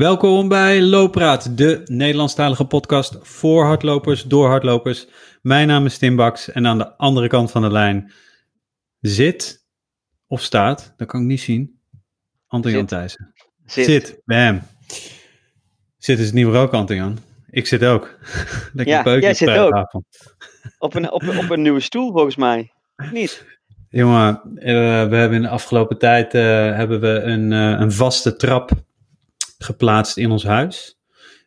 Welkom bij Looppraat, de Nederlandstalige podcast voor hardlopers, door hardlopers. Mijn naam is Tim Baks en aan de andere kant van de lijn zit of staat, dat kan ik niet zien, Anton Jan Thijssen. Zit. Zit, bam. Zit is het nieuwe rook, Anton Jan. Ik zit ook. Lekker Ja, jij zit ook. Op een, op, een- op een nieuwe stoel volgens mij. Niet? Jongen, eh, we hebben in de afgelopen tijd eh, hebben we een, eh, een vaste trap geplaatst in ons huis.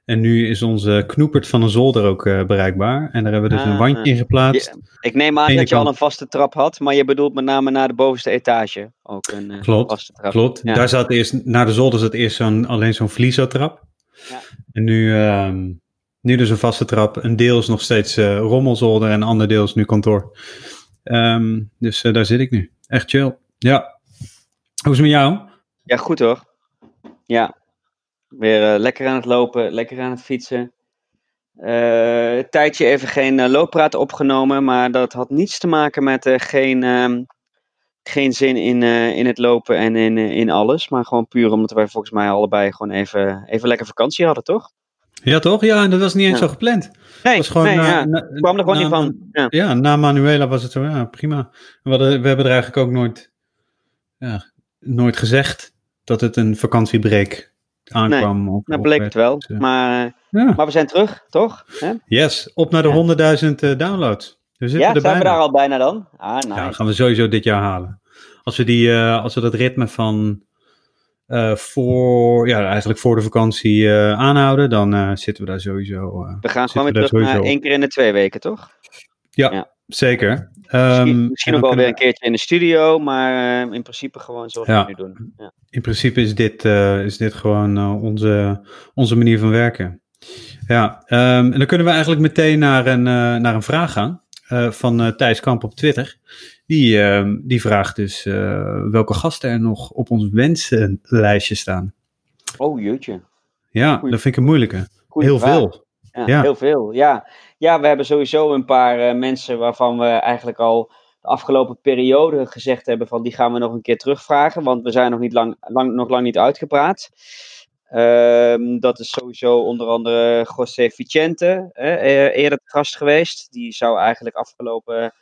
En nu is onze knoepert van een zolder ook eh, bereikbaar. En daar hebben we dus een Ah, wandje in geplaatst. Ik neem aan Ene dat je al een vaste trap had, maar je bedoelt met name naar de bovenste etage. Ook een eh, Klopt, vaste trap. Klopt. Ja. Daar zat eerst, naar de zolder zat eerst zo'n, alleen zo'n vliezotrap. Ja. En nu, ehm, nu dus een vaste trap. Een deel is nog steeds eh, rommelzolder en een ander deel is nu kantoor. Ehm, dus daar zit ik nu. Echt chill. Ja. Hoe is het met jou? Ja, goed hoor. Ja. Weer eh, lekker aan het lopen, lekker aan het fietsen. Eh, een tijdje even geen eh, looppraat opgenomen, maar dat had niets te maken met geen, ehm, geen zin in, in het lopen en in, in alles. Maar gewoon puur omdat wij volgens mij allebei gewoon even, even lekker vakantie hadden, toch? Ja, toch? Ja, en dat was niet eens Ja. zo gepland. Nee, was gewoon, nee na- ja. na- kwam er gewoon na- niet van. Ja. Ja, na Manuela was het zo, ja, prima. We, hadden, we hebben er eigenlijk ook nooit, ja, nooit gezegd dat het een vakantiebreak aankwam. of- Nou of bleek het wel. Dus, Maar, eh, Ja. maar we zijn terug, toch? Yes, op naar de Ja. 100.000 eh, downloads. We Ja, er zijn we daar al bijna dan? Ah, nice. Ja, gaan we sowieso dit jaar halen. Als we, die, eh, als we dat ritme van voor, ja, eigenlijk voor de vakantie aanhouden, dan zitten we daar sowieso. we gaan gewoon weer we terug naar één keer in de twee weken, toch? Ja, Ja. Zeker. Misschien, Ehm, misschien ook wel weer een keertje in de studio, maar eh, in principe gewoon zoals Ja. we nu doen. Ja. In principe is dit, eh, is dit gewoon eh, onze, onze manier van werken. Ja, ehm, en dan kunnen we eigenlijk meteen naar een, naar een vraag gaan van Thijs Kamp op Twitter. Die, ehm, die vraagt dus welke gasten er nog op ons wensenlijstje staan. Oh, jeetje. Ja, Goeie- dat vind ik een moeilijke. Goeie Heel vraag. veel. Ja, Ja. Heel veel, ja. Ja, we hebben sowieso een paar eh, mensen waarvan we eigenlijk al de afgelopen periode gezegd hebben van die gaan we nog een keer terugvragen, want we zijn nog, niet lang, lang, nog lang niet uitgepraat. Ehm, dat is sowieso onder andere José Vicente, eh, eerder gast geweest. Die zou eigenlijk afgelopen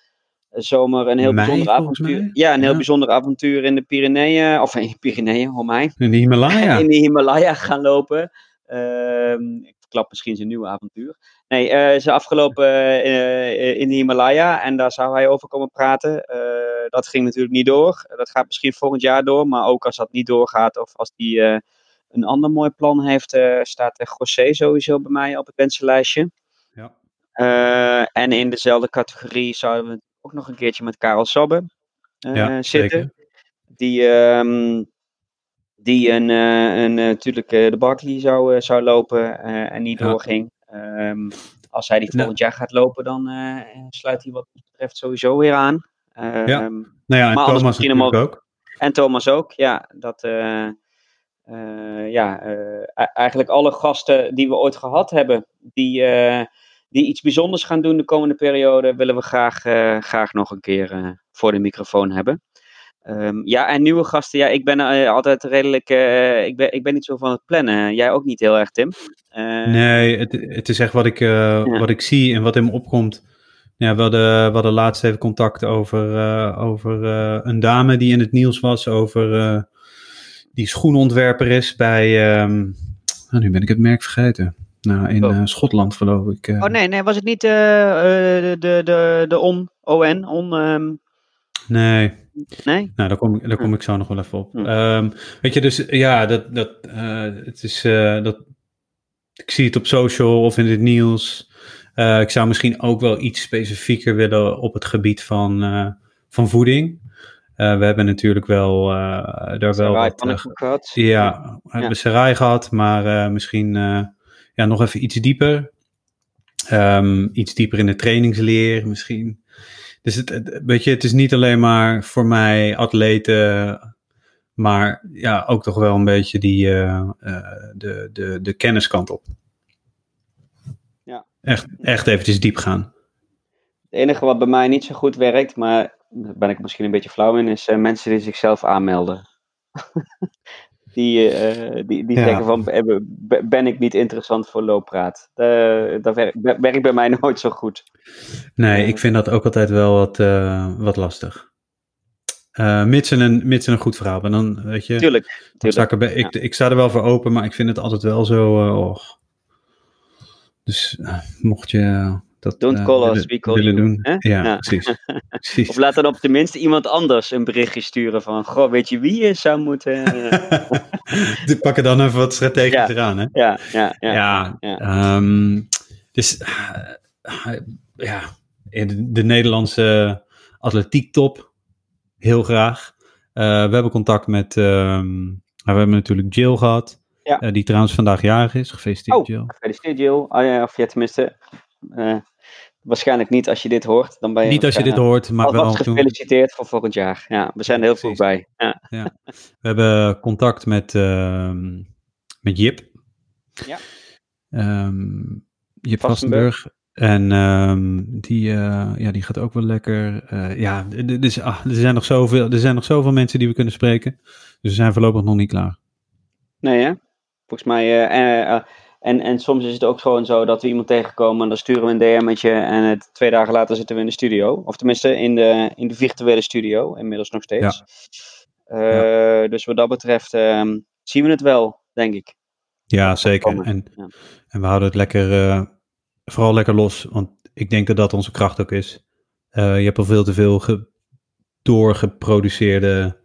zomer een heel bijzonder avontuur. Ja, een heel Ja. bijzonder avontuur in de Pyreneeën, of in de Pyreneeën, om mij In de Himalaya. in de Himalaya gaan lopen. Ehm, verklap misschien zijn nieuwe avontuur. Nee, eh ze afgelopen eh, in de Himalaya en daar zou hij over komen praten. Eh, dat ging natuurlijk niet door. Dat gaat misschien volgend jaar door, maar ook als dat niet doorgaat of als hij eh, een ander mooi plan heeft, eh, staat eh, José sowieso bij mij op het wensenlijstje. Ja. Eh, en in dezelfde categorie zouden we ook nog een keertje met Karel Sabbe eh, Ja, zitten zeker. die, ehm, die een, eh, een, eh, natuurlijk eh, de Barkley zou, zou lopen en niet Ja. doorging. Ehm, als hij die Ja. volgend jaar gaat lopen, dan sluit hij wat betreft sowieso weer aan. Ehm, Ja. Nou ja, en Maar anders Thomas misschien natuurlijk ook. En Thomas ook, ja. Dat, eh, ja eigenlijk alle gasten die we ooit gehad hebben, die, die iets bijzonders gaan doen de komende periode, willen we graag, graag nog een keer voor de microfoon hebben. Ehm, ja, en nieuwe gasten, ja, ik ben eh, altijd redelijk, eh, ik, ben, ik ben niet zo van het plannen. Jij ook niet heel erg, Tim. Eh, Nee, het, het is echt wat ik, eh, wat ik zie en wat in me opkomt. Ja, we, hadden, we hadden laatst even contact over, eh, over eh, een dame die in het nieuws was. Over eh, die schoenontwerper is bij. ehm, nou, nu ben ik het merk vergeten. Nou, in Oh. eh, Schotland geloof ik. eh. Oh nee, nee, was het niet eh, eh, de, de, de, de ON, ON, ON ehm, Nee, nee? nou, daar kom, ik- daar kom ik zo nog wel even op. Hm. Ehm, weet je, dus ja, dat, dat, eh, het is, eh, dat, ik zie het op social of in het nieuws. Eh, ik zou misschien ook wel iets specifieker willen op het gebied van, van voeding. We hebben natuurlijk wel eh daar wel wat, eh, gehad. ja, we hebben Sarai gehad, maar misschien ja, nog even iets dieper. Ehm, iets dieper in de trainingsleer misschien. Dus het, het- weet je, het is niet alleen maar voor mij atleten, maar ja, ook toch wel een beetje die, eh, eh, de, de, de kenniskant op. Ja. Echt, echt eventjes diep gaan. Het enige wat bij mij niet zo goed werkt, maar daar ben ik misschien een beetje flauw in, is eh, mensen die zichzelf aanmelden. Die, uh, die, die ja. zeggen van, ben ik niet interessant voor looppraat? Uh, dat werkt werk bij mij nooit zo goed. Nee, ik vind dat ook altijd wel wat, uh, wat lastig. Mits, een, mits een goed verhaal. Dan, weet je... Tuurlijk. tuurlijk. Ik, ik, ik, sta er wel voor open, maar ik vind het altijd wel zo... oh. Dus mocht je dat Don't uh, call us, we call you. doen. Ja, precies. precies. Of laat dan op tenminste iemand anders een berichtje sturen van, goh, weet je wie je zou moeten... Die pakken dan even wat strategisch ja. aan, hè? Ja, ja, ja. Ja. Um, dus uh, ja, in de Nederlandse atletiektop, heel graag. Uh, we hebben contact met, um, we hebben natuurlijk Jill gehad. Ja. Uh, die trouwens vandaag jarig is. Gefeliciteerd, oh, Jill. Gefeliciteerd, Jill. Oh, ja, of ja, tenminste, uh, waarschijnlijk niet als je dit hoort. Dan ben je niet als je dit hoort, maar wel gefeliciteerd toen... voor volgend jaar. Ja, we zijn er heel vroeg bij. Ja. ja. We hebben contact met, uh, met Jip. Ja. Um, Jip Vastenburg. En um, die, uh, ja, die gaat ook wel lekker. Uh, ja, dus, ah, er, zijn nog zoveel, er zijn nog zoveel mensen die we kunnen spreken. Dus we zijn voorlopig nog niet klaar. Nee, hè? Volgens mij. En, en soms is het ook gewoon zo dat we iemand tegenkomen en dan sturen we een DM'tje en het, twee dagen later zitten we in de studio. Of tenminste in de, in de virtuele studio, inmiddels nog steeds. Ja. Uh, ja. Dus wat dat betreft uh, zien we het wel, denk ik. Ja, zeker. En, ja. en we houden het lekker, uh, vooral lekker los, want ik denk dat dat onze kracht ook is. Uh, je hebt al veel te veel ge doorgeproduceerde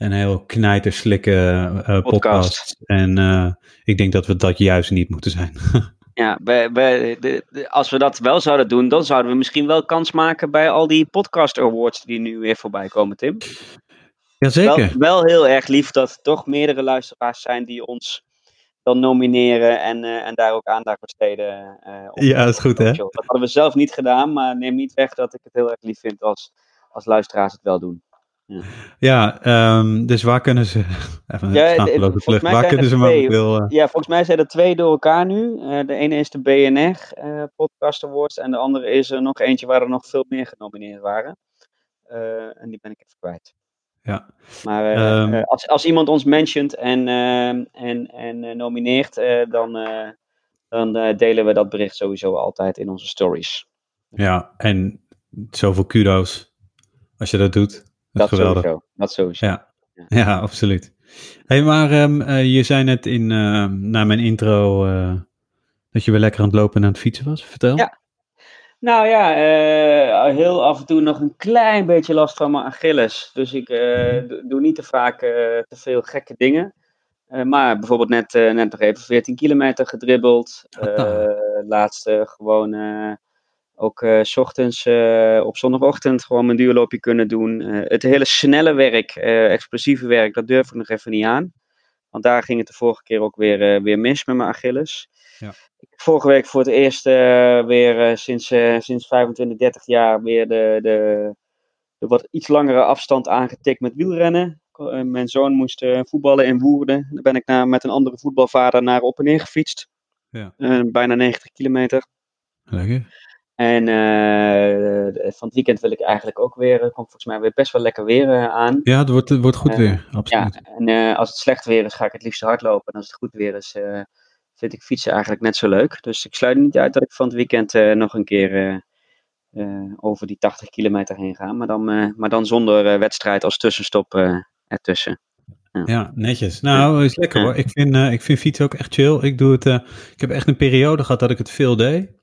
en heel knijterslikke uh, podcast. podcast. En uh, ik denk dat we dat juist niet moeten zijn. ja, bij, bij de, de, als we dat wel zouden doen, dan zouden we misschien wel kans maken bij al die podcast awards die nu weer voorbij komen, Tim. Jazeker. Wel, wel heel erg lief dat er toch meerdere luisteraars zijn die ons dan nomineren en, uh, en daar ook aandacht besteden. Op, ja, dat is goed, hè? Dat hadden we zelf niet gedaan, maar neem niet weg dat ik het heel erg lief vind als, als luisteraars het wel doen. Ja, um, dus waar kunnen ze. Even ja, de, vlucht. Waar kunnen ze twee, momenteel. Uh... Ja, volgens mij zijn er twee door elkaar nu. Uh, de ene is de BNR uh, Podcast Awards. En de andere is er nog eentje waar er nog veel meer genomineerd waren. en die ben ik even kwijt. Ja. Maar um, als, als iemand ons mentioned en, en, en nomineert, dan, dan delen we dat bericht sowieso altijd in onze stories. Ja, en zoveel kudo's als je dat doet. Dat, dat sowieso. Dat sowieso. Ja, ja. ja absoluut. hey, maar um, uh, je zei net in, uh, na mijn intro uh, dat je weer lekker aan het lopen en aan het fietsen was. Vertel. Ja. Nou ja, heel af en toe nog een klein beetje last van mijn Achilles. Dus ik doe niet te vaak te veel gekke dingen. maar bijvoorbeeld net, net nog even 14 kilometer gedribbeld. laatste gewoon ook uh, s ochtends uh, op zondagochtend gewoon mijn duurloopje kunnen doen. Uh, het hele snelle werk, explosieve werk, dat durf ik nog even niet aan. Want daar ging het de vorige keer ook weer, weer mis met mijn Achilles. Ja. Vorige week voor het eerst weer sinds, sinds 25, 30 jaar weer de, de, de wat iets langere afstand aangetikt met wielrennen. mijn zoon moest voetballen in Woerden. Daar ben ik naar, met een andere voetbalvader naar op en neer gefietst. Ja. bijna 90 kilometer. Lekker. En uh, van het weekend wil ik eigenlijk ook weer, komt volgens mij weer best wel lekker weer uh, aan. Ja, het wordt, het wordt goed uh, weer, absoluut. Ja, en als het slecht weer is, ga ik het liefst hardlopen. En als het goed weer is, vind ik fietsen eigenlijk net zo leuk. Dus ik sluit niet uit dat ik van het weekend nog een keer over die 80 kilometer heen ga. Maar dan, maar dan zonder wedstrijd als tussenstop ertussen. Ja. ja. netjes. Nou, is lekker hoor. Ik vind, ik vind fietsen ook echt chill. Ik, doe het, ik heb echt een periode gehad dat ik het veel deed.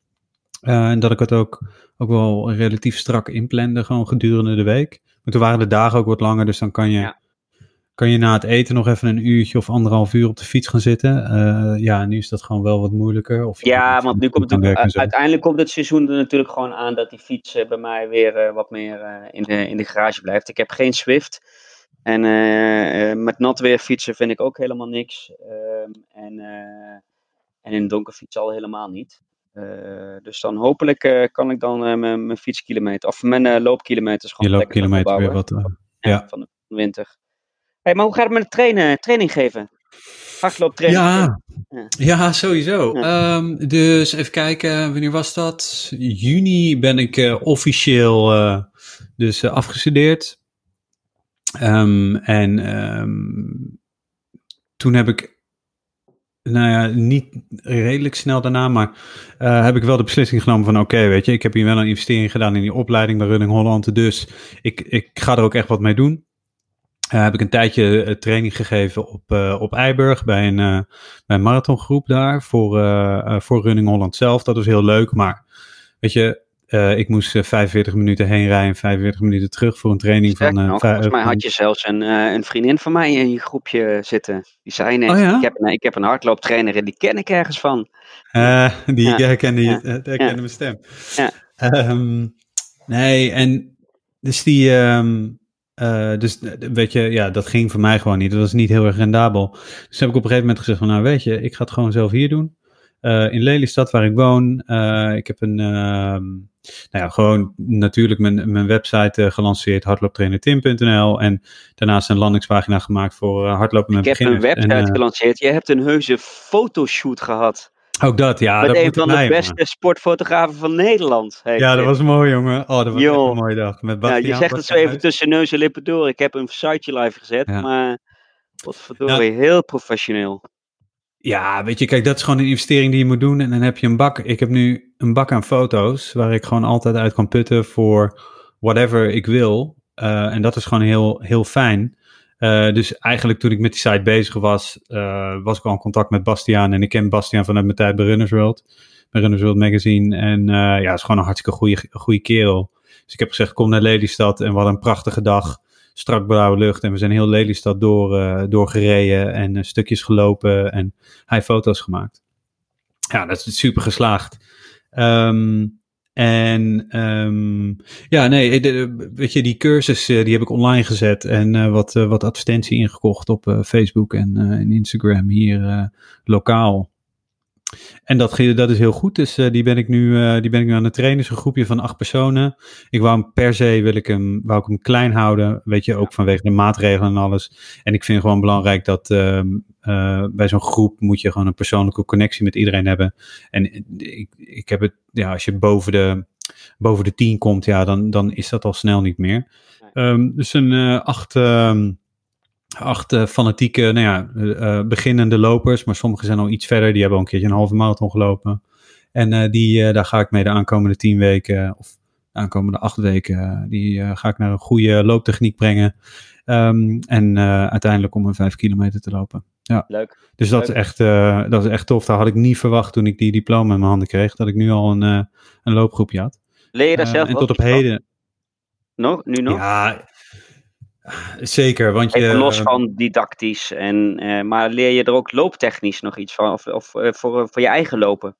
Uh, en dat ik het ook, ook wel relatief strak inplande, gewoon gedurende de week. Maar toen waren de dagen ook wat langer, dus dan kan je, ja. kan je na het eten nog even een uurtje of anderhalf uur op de fiets gaan zitten. Uh, ja, nu is dat gewoon wel wat moeilijker. Of ja, want nu komt het, uiteindelijk komt het seizoen er natuurlijk gewoon aan dat die fiets uh, bij mij weer wat meer in, de, in de garage blijft. Ik heb geen Swift. En met nat weer fietsen vind ik ook helemaal niks. Ehm, en, en in donker fietsen al helemaal niet. Uh, dus dan hopelijk uh, kan ik dan uh, mijn fietskilometer, of mijn loopkilometers gewoon Je loopkilometer weer wat, ja. Van de winter. Hey, maar hoe gaat het met het trainen, training geven? Hardlooptraining? Ja, ja. ja sowieso. Ja. Um, dus even kijken, wanneer was dat? Juni ben ik officieel dus afgestudeerd. Um, en um, toen heb ik nou ja, niet redelijk snel daarna, maar uh, heb ik wel de beslissing genomen van oké, weet je, ik heb hier wel een investering gedaan in die opleiding bij Running Holland, dus ik, ik ga er ook echt wat mee doen. Uh, heb ik een tijdje uh, training gegeven op, op Eiburg bij een, bij marathongroep daar voor, voor Running Holland zelf. Dat was heel leuk, maar weet je, uh, ik moest 45 minuten heen rijden en 45 minuten terug voor een training Sterk van... Uh, nog, volgens mij had je zelfs een, een vriendin van mij in je groepje zitten. Die zei net, oh, ja? ik, heb een, ik heb een hardlooptrainer en die ken ik ergens van. die ja. herkende, ja. herkende mijn stem. Ja. Um, nee, en dus die... Um, dus weet je, ja, dat ging voor mij gewoon niet. Dat was niet heel erg rendabel. Dus heb ik op een gegeven moment gezegd van, nou weet je, ik ga het gewoon zelf hier doen. Uh, in Lelystad, waar ik woon. Uh, ik heb een, uh, nou ja, gewoon natuurlijk mijn, mijn website gelanceerd, hardlooptrainertim.nl. En daarnaast een landingspagina gemaakt voor hardlopen met beginners. Ik heb een website en, gelanceerd. Je hebt een heuse fotoshoot gehad. Ook dat, ja. Met dat een van de beste sportfotografen van Nederland. Ja, dat was mooi, jongen. Oh, dat was echt een mooie dag. Met ja, je zegt het zo even tussen neus en lippen door. Ik heb een siteje live gezet, ja. maar wat verdorie, ja. heel professioneel. Ja, weet je, kijk, dat is gewoon een investering die je moet doen. En dan heb je een bak. Ik heb nu een bak aan foto's waar ik gewoon altijd uit kan putten voor whatever ik wil. Uh, en dat is gewoon heel, heel fijn. Uh, dus eigenlijk toen ik met die site bezig was, uh, was ik al in contact met Bastiaan. En ik ken Bastiaan vanuit mijn tijd bij Runners World. Bij Runners World Magazine. En ja, is gewoon een hartstikke goede, kerel. Dus ik heb gezegd, kom naar Lelystad. En hadden een prachtige dag strak blauwe lucht. En we zijn heel Lelystad door, uh, doorgereden en uh, stukjes gelopen. En hij foto's gemaakt. Ja, dat is super geslaagd. Um, en um, ja, nee, de, weet je, die cursus die heb ik online gezet en wat, wat advertentie ingekocht op Facebook en, en Instagram hier lokaal. En dat, dat is heel goed. Dus uh, die, ben ik nu, uh, die ben ik nu aan het trainen. is een groepje van acht personen. Ik wou hem per se wil ik hem, wou ik hem klein houden. Weet je, ook vanwege de maatregelen en alles. En ik vind gewoon belangrijk dat uh, bij zo'n groep moet je gewoon een persoonlijke connectie met iedereen hebben. En ik, ik heb het, ja, als je boven de, boven de tien komt, ja, dan, dan is dat al snel niet meer. Um, dus een acht. Um, acht uh, fanatieke, nou ja, uh, beginnende lopers, maar sommigen zijn al iets verder. Die hebben al een keertje een halve marathon gelopen. En uh, die, daar ga ik mee de aankomende tien weken, of de aankomende acht weken, die ga ik naar een goede looptechniek brengen. Um, en uiteindelijk om een vijf kilometer te lopen. Ja. Leuk. Dus dat, Leuk. Is echt, dat is echt tof. Daar had ik niet verwacht toen ik die diploma in mijn handen kreeg, dat ik nu al een, een loopgroepje had. Leer je daar zelf En tot op heden. Nog? Nu nog? Ja, Zeker, want je... Even los van didactisch, en, uh, maar leer je er ook looptechnisch nog iets van? Of, of uh, voor, voor je eigen lopen?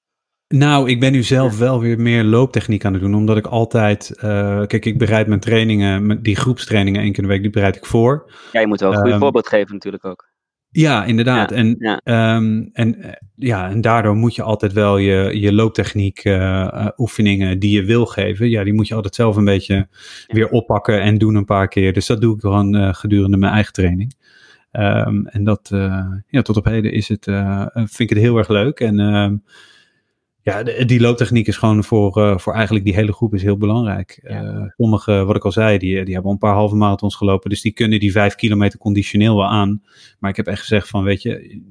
Nou, ik ben nu zelf wel weer meer looptechniek aan het doen, omdat ik altijd... Uh, kijk, ik bereid mijn trainingen, die groepstrainingen één keer in de week, die bereid ik voor. Ja, je moet wel een goed um, voorbeeld geven natuurlijk ook. Ja, inderdaad. Ja, en, ja. Um, en, ja, en daardoor moet je altijd wel je, je looptechniek uh, uh, oefeningen die je wil geven, ja, die moet je altijd zelf een beetje ja. weer oppakken en doen een paar keer. Dus dat doe ik gewoon uh, gedurende mijn eigen training. Um, en dat, ja, tot op heden is het, vind ik het heel erg leuk. En um, ja, de, die looptechniek is gewoon voor, uh, voor eigenlijk die hele groep is heel belangrijk. Ja. Uh, sommige, wat ik al zei, die, die hebben een paar halve marathons gelopen. Dus die kunnen die vijf kilometer conditioneel wel aan. Maar ik heb echt gezegd van, weet je,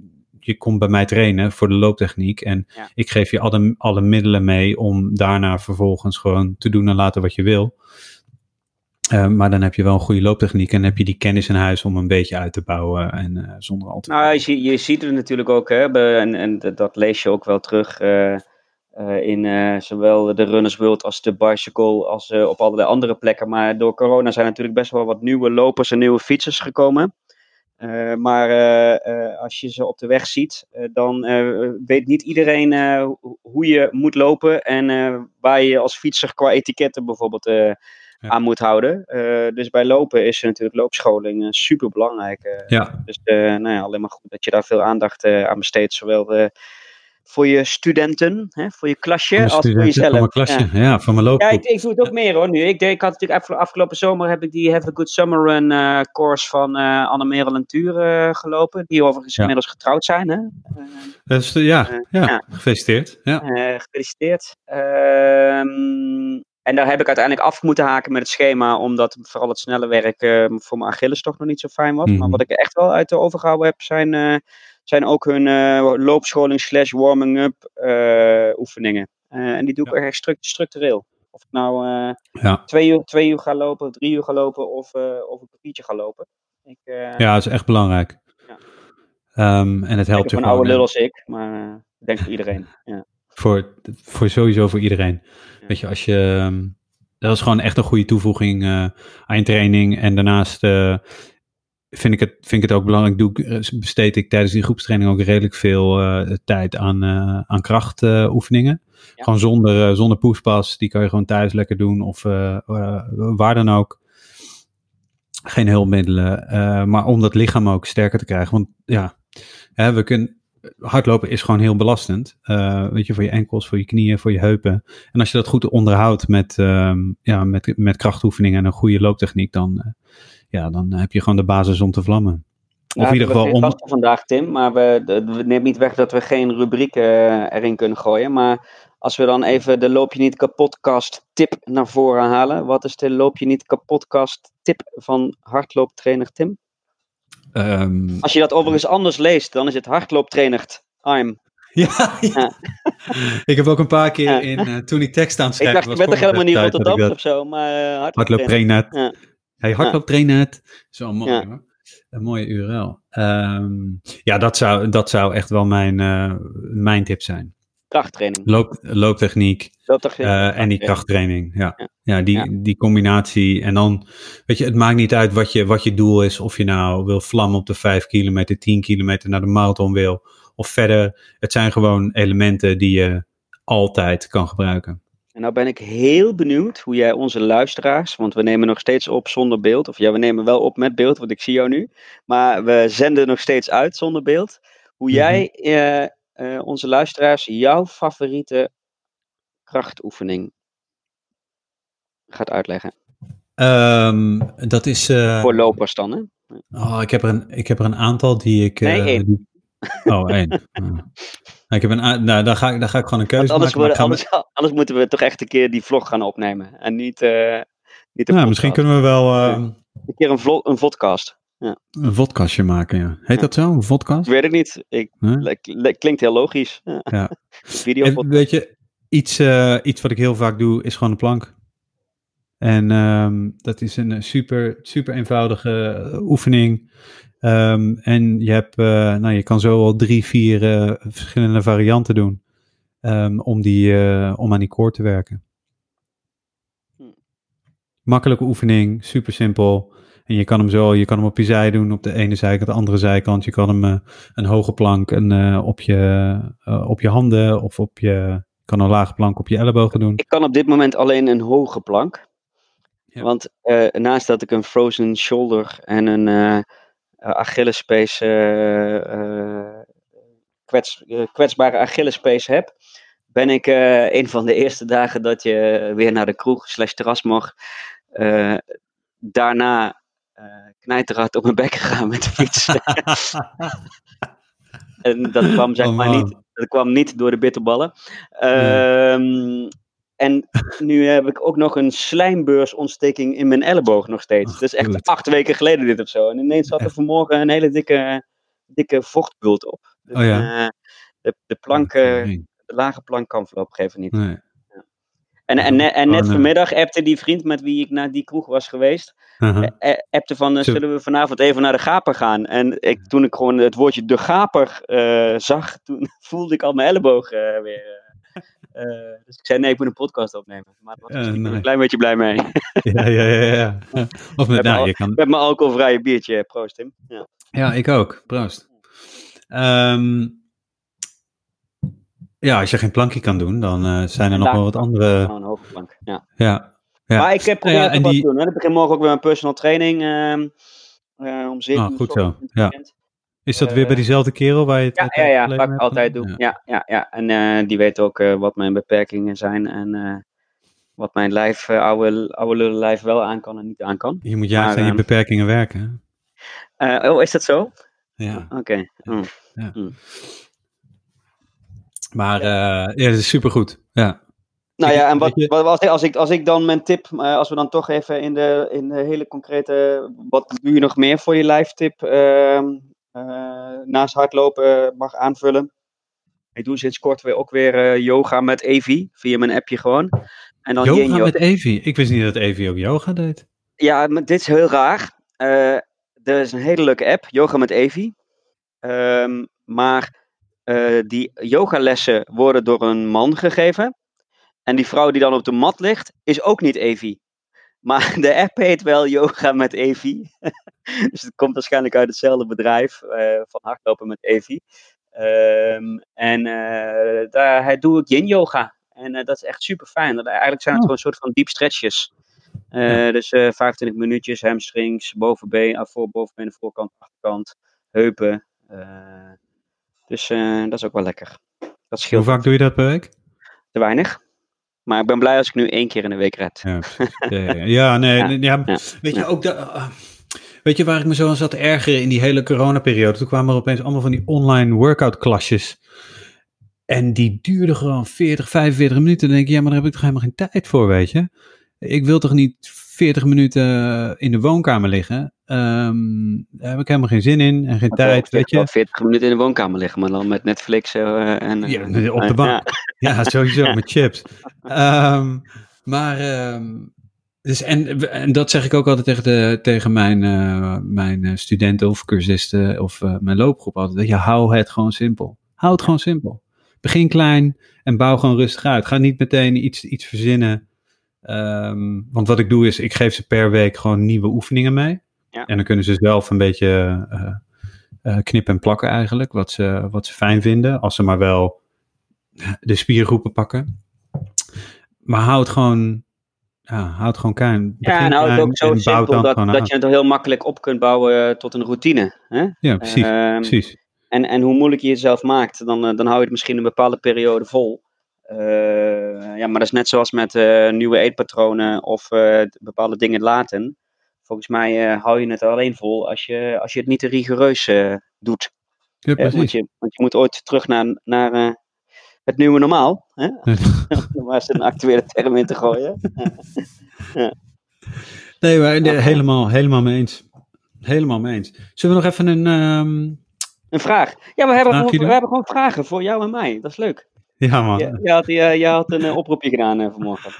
je komt bij mij trainen voor de looptechniek. En ja. ik geef je alle, alle middelen mee om daarna vervolgens gewoon te doen en laten wat je wil. Uh, maar dan heb je wel een goede looptechniek en heb je die kennis in huis om een beetje uit te bouwen en uh, zonder al te. Nou, je, je, ziet het natuurlijk ook, hè, en, en dat lees je ook wel terug. Uh, in uh, zowel de Runners World als de Bicycle als uh, op allerlei andere plekken. Maar door corona zijn natuurlijk best wel wat nieuwe lopers en nieuwe fietsers gekomen. maar als je ze op de weg ziet, dan weet niet iedereen hoe je moet lopen en waar je als fietser qua etiketten bijvoorbeeld ja. aan moet houden. dus bij lopen is natuurlijk loopscholing super belangrijk. ja. Dus nou ja, alleen maar goed dat je daar veel aandacht aan besteedt, zowel voor je studenten, hè, voor je klasje, als voor jezelf. Voor mijn klasje, ja, ja voor mijn loopgroep. Ja, ik, ik, doe het ook meer hoor nu. Ik, ik had natuurlijk afgelopen zomer heb ik die Have a Good Summer Run uh, course van uh, Anne-Merel en Tuur uh, gelopen, die overigens ja. inmiddels getrouwd zijn. Hè? Dus, ja, ja, ja, gefeliciteerd. Ja. gefeliciteerd. Ehm, en daar heb ik uiteindelijk af moeten haken met het schema, omdat vooral het snelle werk uh, voor mijn Achilles toch nog niet zo fijn was. Mhm. Maar wat ik er echt wel uit de overgehouden heb, zijn, uh, zijn ook hun uh, loopscholing slash warming-up oefeningen. en die doe ik Ja. stru structureel. Of ik nou Ja. twee, uur, twee uur ga lopen, drie uur ga lopen of, of een kwartiertje ga lopen. Ik, ja, dat is echt belangrijk. Ja. Um, en het helpt je je een oude gewoon. lul als ik, maar ik denk voor iedereen. Ja. Voor, voor sowieso voor iedereen. Ja. Weet je, als je. um, dat is gewoon echt een goede toevoeging uh, aan je training. En daarnaast uh, vind, ik het, vind ik het ook belangrijk. Doe, ik- besteed ik tijdens die groepstraining ook redelijk veel uh, tijd aan, uh, aan krachtoefeningen. Ja. Gewoon zonder, zonder poespas. Die kan je gewoon thuis lekker doen. Of waar dan ook. Geen hulpmiddelen. maar om dat lichaam ook sterker te krijgen. Want ja, hè, we kunnen hardlopen is gewoon heel belastend. Weet je, voor je enkels, voor je knieën, voor je heupen. En als je dat goed onderhoudt met, um, ja, met, met krachtoefeningen en een goede looptechniek, dan, ja, dan heb je gewoon de basis om te vlammen. Of in ieder geval om. vandaag, Tim, maar we, we nemen niet weg dat we geen rubriek uh, erin kunnen gooien. Maar als we dan even de Loop je niet kapotkast tip naar voren halen. Wat is de Loop je niet kapotkast tip van hardlooptrainer Tim? Um, Als je dat overigens anders leest, dan is het hardlooptrainer I'm. Ja, ja. ja. ik heb ook een paar keer in, uh, toen ik tekst aan het schrijven Ik dacht, je bent toch helemaal niet Rotterdam of zo, maar uh. Hey, hardlooptrainer. Zo mooi hoor. Een mooie URL. Um, ja, dat zou, dat zou echt wel mijn, uh, mijn tip zijn. Krachttraining. Loop, looptechniek. looptechniek uh, en die krachttraining. Ja, ja. ja die, ja. die combinatie. En dan, weet je, het maakt niet uit wat je, wat je doel is. Of je nou wil vlammen op de 5 kilometer, 10 kilometer naar de marathon wil. Of verder. Het zijn gewoon elementen die je altijd kan gebruiken. En nou ben ik heel benieuwd hoe jij onze luisteraars, want we nemen nog steeds op zonder beeld. Of ja, we nemen wel op met beeld, want ik zie jou nu. Maar we zenden nog steeds uit zonder beeld. Hoe jij uh, uh, onze luisteraars jouw favoriete krachtoefening gaat uitleggen. Um, dat is. Uh, Voor lopers dan, hè? Oh, ik heb er een, ik heb er een aantal die ik. Nee, één. Die, oh, één. ik heb een, nou, dan, ga ik, dan ga ik gewoon een keuze anders maken. Worden, anders, anders, moeten we toch echt een keer die vlog gaan opnemen. En niet. Uh, niet nou, misschien kunnen we wel. Uh, een keer een, vlog, een vodcast. Ja. Een vodkastje maken, ja. Heet ja. dat zo, een vodcast? Weet ik niet. Ik, huh? Klinkt heel logisch. Ja. ja. Video Weet je, iets, uh, iets wat ik heel vaak doe, is gewoon een plank. En um, dat is een super, super eenvoudige oefening. Um, en je, hebt, uh, nou, je kan zo al drie, vier uh, verschillende varianten doen. Um, om, die, om aan die koord te werken. Hm. Makkelijke oefening, super simpel. En je kan hem zo, je kan hem op je zij doen, op de ene zijkant, de andere zijkant. Je kan hem een hoge plank een, op, je, op je handen of op je, kan een lage plank op je ellebogen doen. Ik kan op dit moment alleen een hoge plank. Ja. Want naast dat ik een frozen shoulder en een Achillespees, uh, kwets, kwetsbare Achillespees heb, ben ik een van de eerste dagen dat je weer naar de kroeg slash terras mag, daarna knijterhard op mijn bek gegaan met de fiets. en dat kwam zeg oh, maar niet, dat kwam niet door de bitterballen. Nee. En nu heb ik ook nog een slijmbeursontsteking in mijn elleboog nog steeds. Ach, dat is echt goed. acht weken geleden dit of zo. En ineens zat er vanmorgen een hele dikke, dikke vochtbult op. Dus, oh ja. uh, de, de plank, uh, nee. de lage plank kan voorlopig even niet. Nee. Ja. En, en, en, en net oh, nee. vanmiddag appte die vriend met wie ik naar die kroeg was geweest. Uh -huh. appte van, zullen we vanavond even naar de gaper gaan? En ik, toen ik gewoon het woordje de gaper zag, toen voelde ik al mijn elleboog weer... Uh, dus ik zei, nee, ik moet een podcast opnemen. Maar daar was uh, nee. een klein beetje blij mee. ja, ja, ja. ja. Of met, nou, al, je kan... met mijn alcoholvrije biertje, proost Tim. Ja, ja ik ook, proost. Um, ja, als je geen plankje kan doen, dan uh, zijn er nog wel wat andere... Gewoon een hoge plank, ja. ja. ja. Maar ik heb probeer ja, en die... te doen. Hè. Ik begin morgen ook weer mijn personal training. Uh, om zeven ah, goed zo, ja. Is dat uh, weer bij diezelfde kerel waar je het Ja, ja, altijd doe. Ja, ja, ja. ja. En uh, die weet ook uh, wat mijn beperkingen zijn en wat mijn lijf, oude, oude lullen lijf wel aan kan en niet aan kan. Je moet juist aan je beperkingen werken. oh, is dat zo? Ja. Oké. Okay. Mm. Ja. Mm. Maar ja, dat is supergoed. Ja. Nou ja, en wat, wat, als, ik, als ik dan mijn tip, eh, als we dan toch even in de, in de hele concrete, wat doe je nog meer voor je live tip ehm, eh, naast hardlopen mag aanvullen? Ik doe sinds kort weer ook weer eh, yoga met Evi, via mijn appje gewoon. En dan Yoga yo- met Evi. Ik wist niet dat Evi ook yoga deed. Ja, maar dit is heel raar. Eh, er is een hele leuke app, Yoga met Evi. Ehm, maar eh, die yogalessen worden door een man gegeven. En die vrouw die dan op de mat ligt, is ook niet Evi. Maar de app heet wel Yoga met Evi. dus het komt waarschijnlijk uit hetzelfde bedrijf eh, van hardlopen met Evi. Ehm, en eh, daar doe ik yin yoga. En eh, dat is echt super fijn. Eigenlijk zijn het Oh. gewoon een soort van deep stretches. Ja. Dus eh 25 minuutjes, hamstrings, bovenbeen, voor, bovenbeen, voorkant, achterkant, heupen. dus dat is ook wel lekker. Dat scheelt Hoe vaak doe je dat per week? te weinig. Maar ik ben blij als ik nu één keer in de week red. Ja, ja, nee, Ja, nee, ja, ja, weet je ook dat. ah, weet je waar ik me zo aan zat te ergeren in die hele coronaperiode? Toen kwamen er opeens allemaal van die online workout klasjes. En die duurden gewoon 40, 45 minuten. Dan denk ik, ja, maar daar heb ik toch helemaal geen tijd voor, weet je? Ik wil toch niet 40 minuten in de woonkamer liggen? Ehm, daar heb ik helemaal geen zin in en geen tijd, weet je? wel 40 minuten in de woonkamer liggen, maar dan met Netflix eh, en... eh, Ja, nee, op de eh, bank. ja. Ja, sowieso, met chips. Ehm, maar, ehm, dus, en, en dat zeg ik ook altijd tegen, de, tegen mijn, eh, mijn eh, studenten of cursisten of eh, mijn loopgroep altijd. Ja, hou het gewoon simpel. Hou het gewoon simpel. Begin klein en bouw gewoon rustig uit. Ga niet meteen iets, iets verzinnen. Want wat ik doe is, ik geef ze per week gewoon nieuwe oefeningen mee. Ja. En dan kunnen ze zelf een beetje eh, knippen en plakken eigenlijk, wat ze, wat ze fijn vinden. Als ze maar wel de spiergroepen pakken. Maar houd gewoon, ja, houd gewoon klein. Ja, en hou het ook zo simpel dat, dat je het heel makkelijk op kunt bouwen eh, tot een routine. Hè? Ja, precies. Ehm, precies. En, en hoe moeilijk je jezelf maakt, dan, dan hou je het misschien een bepaalde periode vol. Ja, maar dat is net zoals met nieuwe eetpatronen of bepaalde dingen laten. Volgens mij eh, hou je het alleen vol als je, als je het niet te rigoureus eh, doet. Ja, Eh, want, precies. je, want je moet ooit terug naar, naar eh, het nieuwe normaal. Hè? Om maar eens een actuele term in te gooien. Nee, maar Ja. helemaal, helemaal mee eens. Helemaal mee eens. Zullen we nog even een... ehm, Een vraag. Ja, we hebben, gewoon, we hebben gewoon vragen voor jou en mij. Dat is leuk. Ja, man. Je, je, had, je, je had een oproepje gedaan vanmorgen.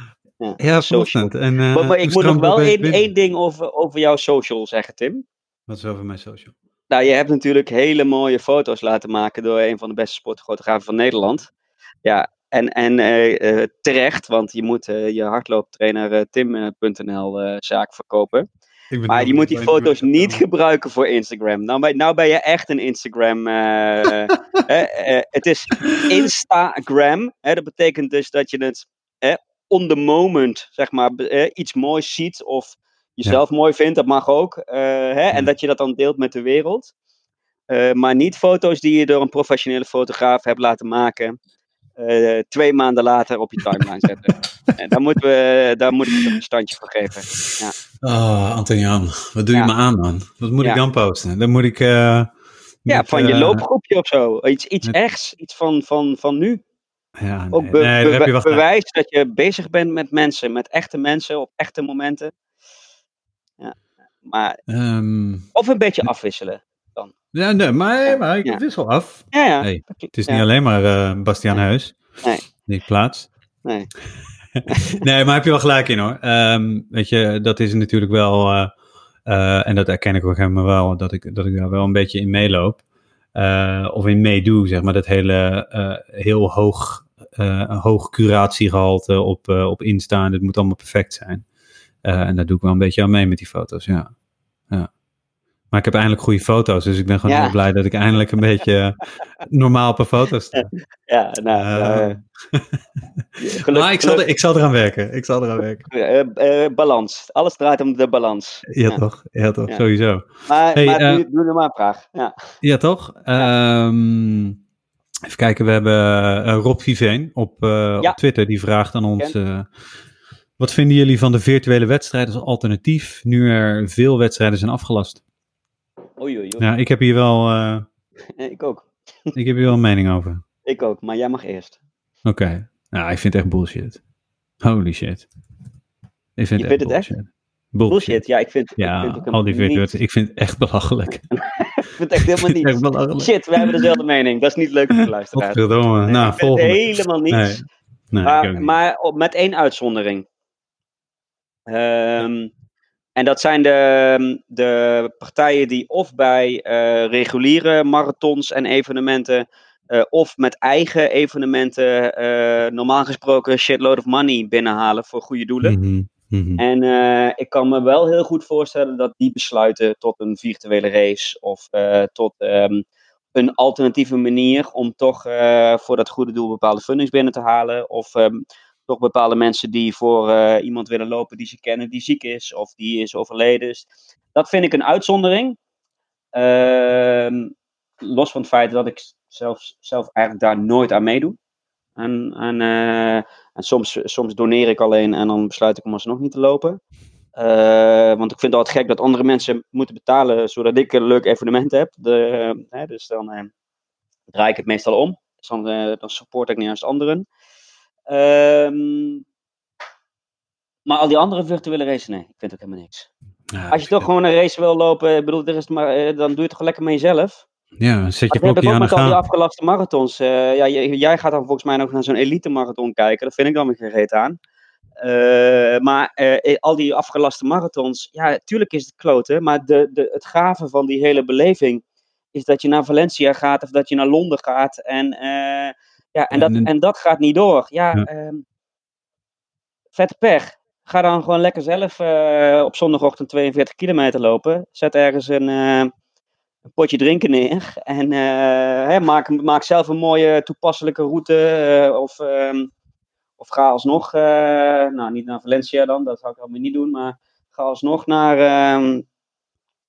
Ja, Ja. En, eh, Maar, ik moet nog wel één, ding over, over jouw social zeggen, Tim. Wat is over mijn social? Nou, je hebt natuurlijk hele mooie foto's laten maken door een van de beste sportfotografen van Nederland. Ja, en, en eh, eh, terecht, want je moet je hardlooptrainer tim.nl zaak verkopen. Maar je moet die foto's niet gebruiken voor Instagram. Nou ben, nou ben je echt een Instagram. eh, eh, eh, het is Instagram. Hè, dat betekent dus dat je het eh, on the moment, zeg maar, eh, iets moois ziet of jezelf mooi vindt. Dat mag ook. eh, hè, En Ja. dat je dat dan deelt met de wereld. Eh, maar niet foto's die je door een professionele fotograaf hebt laten maken. eh, twee maanden later op je timeline zetten. En daar, moeten we, daar moet ik een standje voor geven. Oh, Anton-Jan, wat doe je Ja. me aan, man? Wat moet Ja. ik dan posten? Dan moet ik... Ja, van je loopgroepje of zo. Iets, iets met- echts, iets van, van, van nu. Ja, nee, Ook be- nee, be- bewijs dat je bezig bent met mensen, met echte mensen op echte momenten. Ja. Maar, Ehm, of een beetje afwisselen. ja, nee, maar, maar ik Ja. wissel af. Ja, ja. Hey, dat- Het is niet alleen maar eh, Bastiaan Heus Nee. die ik plaats. Nee. nee, maar heb je wel gelijk in hoor. Ehm, weet je, dat is natuurlijk wel, eh, eh, en dat herken ik ook helemaal wel, dat ik, dat ik daar wel een beetje in meeloop. Of in meedoe, zeg maar, dat hele heel hoog, een hoog curatiegehalte op, eh, op Insta. En het moet allemaal perfect zijn. Eh, en daar doe ik wel een beetje aan mee met die foto's, ja. ja. Maar ik heb eindelijk goede foto's, dus ik ben gewoon Ja. heel blij dat ik eindelijk een beetje eh, normaal op een foto sta. Ja, nou, Eh, eh, geluk- maar ik zal, er, ik zal eraan werken. Ik zal eraan werken. eh, eh, balans. Alles draait om de balans. Ja, toch? Ja, toch? Ja. Sowieso. Maar, Hey, maar eh, doe, doe er maar een vraag. Ja. Ja, toch? Ehm, even kijken, we hebben eh, Rob Viveen op, eh, Ja. op Twitter. Die vraagt aan ons... eh, wat vinden jullie van de virtuele wedstrijden als alternatief, nu er veel wedstrijden zijn afgelast? Oei, oei, oei. Ja, ik heb hier wel, eh, Eh, Ik ook. ik heb hier wel een mening over. Ik ook, maar jij mag eerst. Oké. Nou, ik vind het echt bullshit. Holy shit. Ik vind Je het vindt het echt? Bullshit. Bullshit. Ja, ik vind, Ja, ik vind al die niet-. Ik vind het echt belachelijk. Ik vind het echt helemaal niet. Shit, wij hebben dezelfde mening. Dat is niet leuk voor de. Godverdomme. Nee, nou, ik vind volgende. het helemaal niets. Nee, maar niet. maar op, met één uitzondering. Ehm, en dat zijn de, de partijen die of bij eh, reguliere marathons en evenementen. eh, of met eigen evenementen eh, normaal gesproken shitload of money binnenhalen voor goede doelen. Mhm. En eh, ik kan me wel heel goed voorstellen dat die besluiten tot een virtuele race of eh, tot ehm, een alternatieve manier om toch eh, voor dat goede doel bepaalde fundings binnen te halen. Of ehm, toch bepaalde mensen die voor iemand willen lopen die ze kennen die ziek is of die is overleden. Dus dat vind ik een uitzondering. Ehm, los van het feit dat ik zelf, zelf eigenlijk daar nooit aan meedoe. En, en, eh, en soms, soms doneer ik alleen en dan besluit ik om alsnog niet te lopen. Eh, want ik vind het altijd gek dat andere mensen moeten betalen zodat ik een leuk evenement heb. De, eh, hè, dus dan draai ik het meestal om. Dus dan, dan support ik niet juist anderen. Ehm, maar al die andere virtuele races, nee, ik vind ook helemaal niks. Ja, Als je toch gewoon een race wil lopen, ik bedoel, er is maar, dan doe je het toch lekker met jezelf. Ja, zet je klokje ook aan met al die afgelaste marathons. Eh, ja, jij gaat dan volgens mij nog naar zo'n elite marathon kijken. Dat vind ik dan weer gereed aan. Eh, maar eh, al die afgelaste marathons, ja, tuurlijk is het kloten. Maar de, de, het gave van die hele beleving is dat je naar Valencia gaat of dat je naar Londen gaat. En, ja, en, dat, En- dat gaat niet door. Ja, Ja. ehm, vette pech. Ga dan gewoon lekker zelf op zondagochtend 42 kilometer lopen. Zet ergens een, een potje drinken neer. En eh, hè, maak, maak zelf een mooie toepasselijke route. eh, of, ehm, of ga alsnog, eh, nou niet naar Valencia dan, dat zou ik helemaal niet doen. Maar ga alsnog naar, ehm,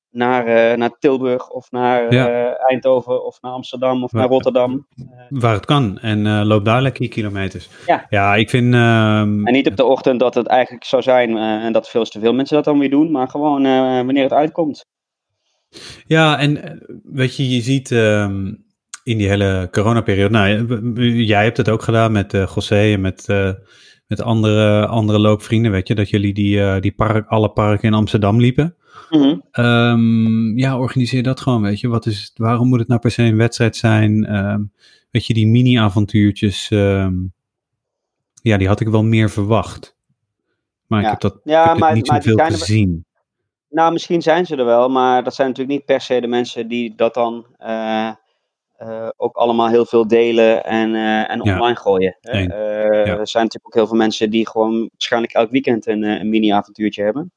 naar, naar Tilburg of naar Ja. Eindhoven of naar Amsterdam of naar Rotterdam. Waar het kan. En loop daar lekker kilometers. Ja. Ja, ik vind... ehm, En niet op de ochtend dat het eigenlijk zou zijn en dat veel te veel mensen dat dan weer doen. Maar gewoon wanneer het uitkomt. Ja, en eh, weet je, je ziet ehm, in die hele coronaperiode, nou, w- jij hebt het ook gedaan met eh José en met, eh, met andere, andere loopvrienden, weet je, dat jullie die, eh, die park, alle parken in Amsterdam liepen. Mhm. Ehm, ja, organiseer dat gewoon, weet je. Wat is, waarom moet het nou per se een wedstrijd zijn? Ehm, weet je, die mini-avontuurtjes, ja, die had ik wel meer verwacht. Maar Ja. ik heb dat Ja, ik heb maar- niet maar zoveel er- gezien. Nou, misschien zijn ze er wel, maar dat zijn natuurlijk niet per se de mensen die dat dan eh, eh, ook allemaal heel veel delen en, eh, en Ja. online gooien. Hè? Nee. Ja. Er zijn natuurlijk ook heel veel mensen die gewoon waarschijnlijk elk weekend een, een mini-avontuurtje hebben.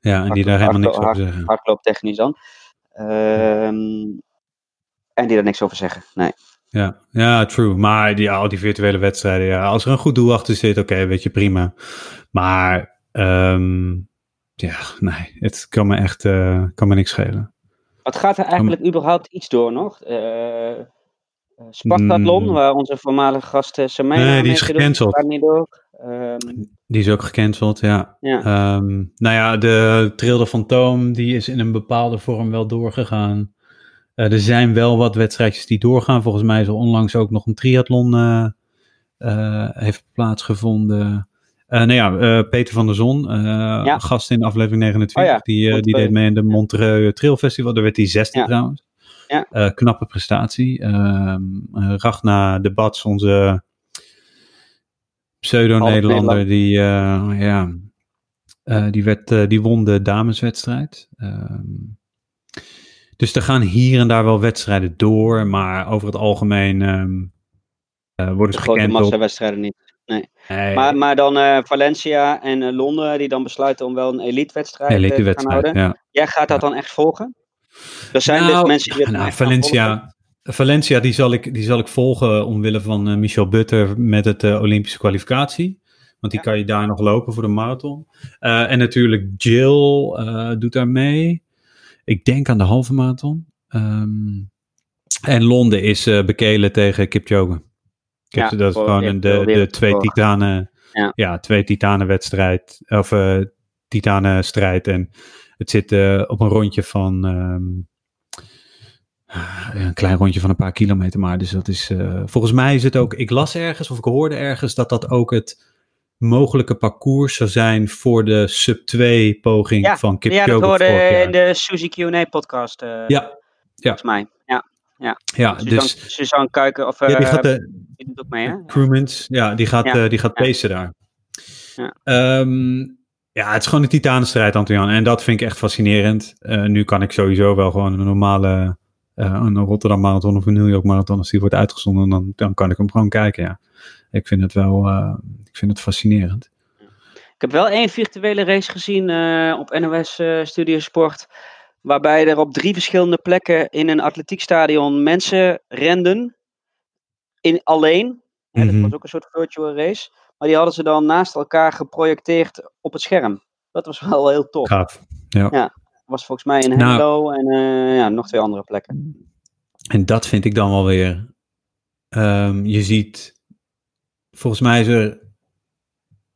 Ja, en die daar helemaal niks over zeggen. Hardlooptechnisch dan. Ehm, en die daar niks over zeggen. Nee. Ja, ja, true. Maar die, al die virtuele wedstrijden, ja, als er een goed doel achter zit, oké, weet je, prima. Maar, ehm, ja, nee, het kan me echt, eh, kan me niks schelen. Wat gaat er eigenlijk überhaupt iets door nog? Eh, Spartathlon, Mm. waar onze voormalige gast uh, Samena Nee, die is gecanceld. Niet door. Ehm, Die is ook gecanceld, ja. ja. Ehm, nou ja, de Trail de Fantoom, die is in een bepaalde vorm wel doorgegaan. Er zijn wel wat wedstrijdjes die doorgaan. Volgens mij is er onlangs ook nog een triathlon eh, eh, heeft plaatsgevonden. Eh nou ja, eh, Peter van der Zon, eh, gast in aflevering 29, Oh ja, die, die deed mee in de Montreux Trail Festival. Daar werd hij zesde Ja. trouwens. Ja. Knappe prestatie. Ehm eh, Ragna de Bats, onze pseudo-Nederlander, die, ja, die, werd, die won de dameswedstrijd. Ehm, dus er gaan hier en daar wel wedstrijden door, maar over het algemeen ehm, eh, worden de ze grote gekend op... massawedstrijden niet. Nee, Maar, maar dan eh, Valencia en eh, Londen, die dan besluiten om wel een elite-wedstrijd eh, te gaan houden. ja. Jij gaat dat dan echt volgen? Er zijn Nou, dus mensen die nou. Valencia, Valencia die, zal ik, die zal ik volgen omwille van Michel Butter met het Olympische kwalificatie. Want die Ja. kan je daar nog lopen voor de marathon. En natuurlijk Jill doet daar mee. Ik denk aan de halve marathon. Ehm, en Londen is bekelen tegen Kipchoge. Ja, Kip, dat is voor- gewoon ja, de, de wereld- twee titanen. Ja. Ja, twee titanenwedstrijd. Of eh titanenstrijd. En het zit eh, op een rondje van. ehm, een klein rondje van een paar kilometer maar. Dus dat is. eh, volgens mij is het ook. Ik las ergens of ik hoorde ergens dat dat ook het mogelijke parcours zou zijn voor de sub 2 poging Ja, van Kip ja, dat hoorde in de Suzy Q&A podcast. eh, Ja, Volgens mij. Ja, ja Suzanne, dus Suzanne Kuiken, of ja, die eh, gaat de, die doet ook mee, hè? Crewmans, ja, die gaat, Ja, eh, die gaat ja. pacen daar. Ja. Ehm, ja, het is gewoon een titanenstrijd, Antoine. En dat vind ik echt fascinerend. Eh, nu kan ik sowieso wel gewoon een normale een Rotterdam Marathon of een New York Marathon, als die wordt uitgezonden, dan, dan kan ik hem gewoon kijken, ja. Ik vind het wel, ik vind het fascinerend. Ik heb wel één virtuele race gezien op NOS Studio Sport. Waarbij er op drie verschillende plekken in een atletiekstadion mensen renden. In alleen. Mhm. Dat was ook een soort virtual race. Maar die hadden ze dan naast elkaar geprojecteerd op het scherm. Dat was wel heel tof. Gaaf. was volgens mij in Nou. Hengelo en eh, ja, nog twee andere plekken. En dat vind ik dan wel weer. ehm, je ziet, volgens mij is er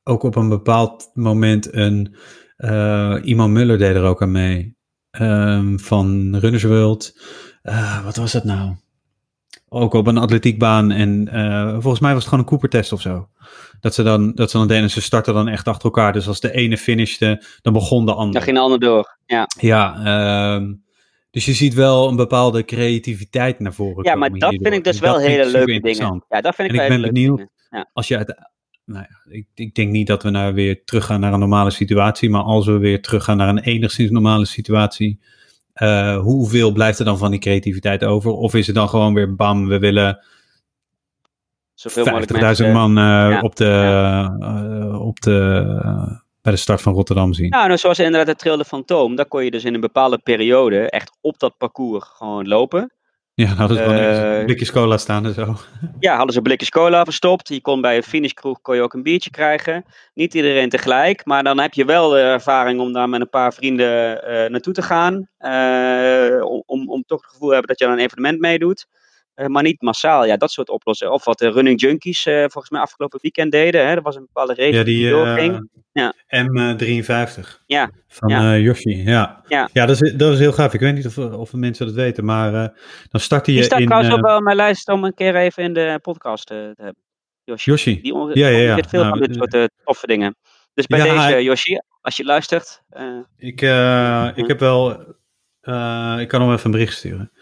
ook op een bepaald moment een. eh Iman Muller deed er ook aan mee. Ehm, van Runners World. Eh, wat was dat nou? Ook op een atletiekbaan. En eh, volgens mij was het gewoon een Cooper-test of zo. Dat ze dan, dat ze dan deden, ze starten dan echt achter elkaar. Dus als de ene finishte, dan begon de andere. Daar ging de ander door. Ja, Ja, ehm, dus je ziet wel een bepaalde creativiteit naar voren ja komen maar dat hierdoor. vind ik dus wel hele leuke dingen. Ja, dat vind ik En ik wel ben benieuwd- dingen. Als je uit, nou ja, ik, ik denk niet dat we nou weer teruggaan naar een normale situatie, maar als we weer teruggaan naar een enigszins normale situatie, eh, hoeveel blijft er dan van die creativiteit over? Of is het dan gewoon weer bam, we willen 50.000 Zoveel mogelijk mensen. man eh, ja, op de, eh, op de, bij de start van Rotterdam zien? Nou, nou, zoals inderdaad het Trail de Fantoom, daar kon je dus in een bepaalde periode echt op dat parcours gewoon lopen. Ja, dat is gewoon eh, ergens blikjes cola staan en zo. Ja, hadden ze blikjes cola verstopt. Je kon bij een finishkroeg kon je ook een biertje krijgen. Niet iedereen tegelijk, maar dan heb je wel de ervaring om daar met een paar vrienden eh, naartoe te gaan. eh, om, om, om toch het gevoel te hebben dat je aan een evenement meedoet. Eh, maar niet massaal, ja, dat soort oplossingen. Of wat de Running Junkies eh, volgens mij afgelopen weekend deden. Hè? Er was een bepaalde race Ja, die, doorging. Ja. eh, M53. Ja, Van ja. Yoshi, ja. Ja. dat, is, dat is heel gaaf. Ik weet niet of, of mensen dat weten, maar dan startte je Die staat in... trouwens ook wel op mijn lijst om een keer even in de podcast te hebben. Yoshi. Yoshi. Die Ja, ja, ja. veel Nou, van dit soort eh, toffe dingen. Dus bij Ja, deze, hij- Yoshi, als je luistert. Ik, ik heb wel... ik kan hem even een bericht sturen.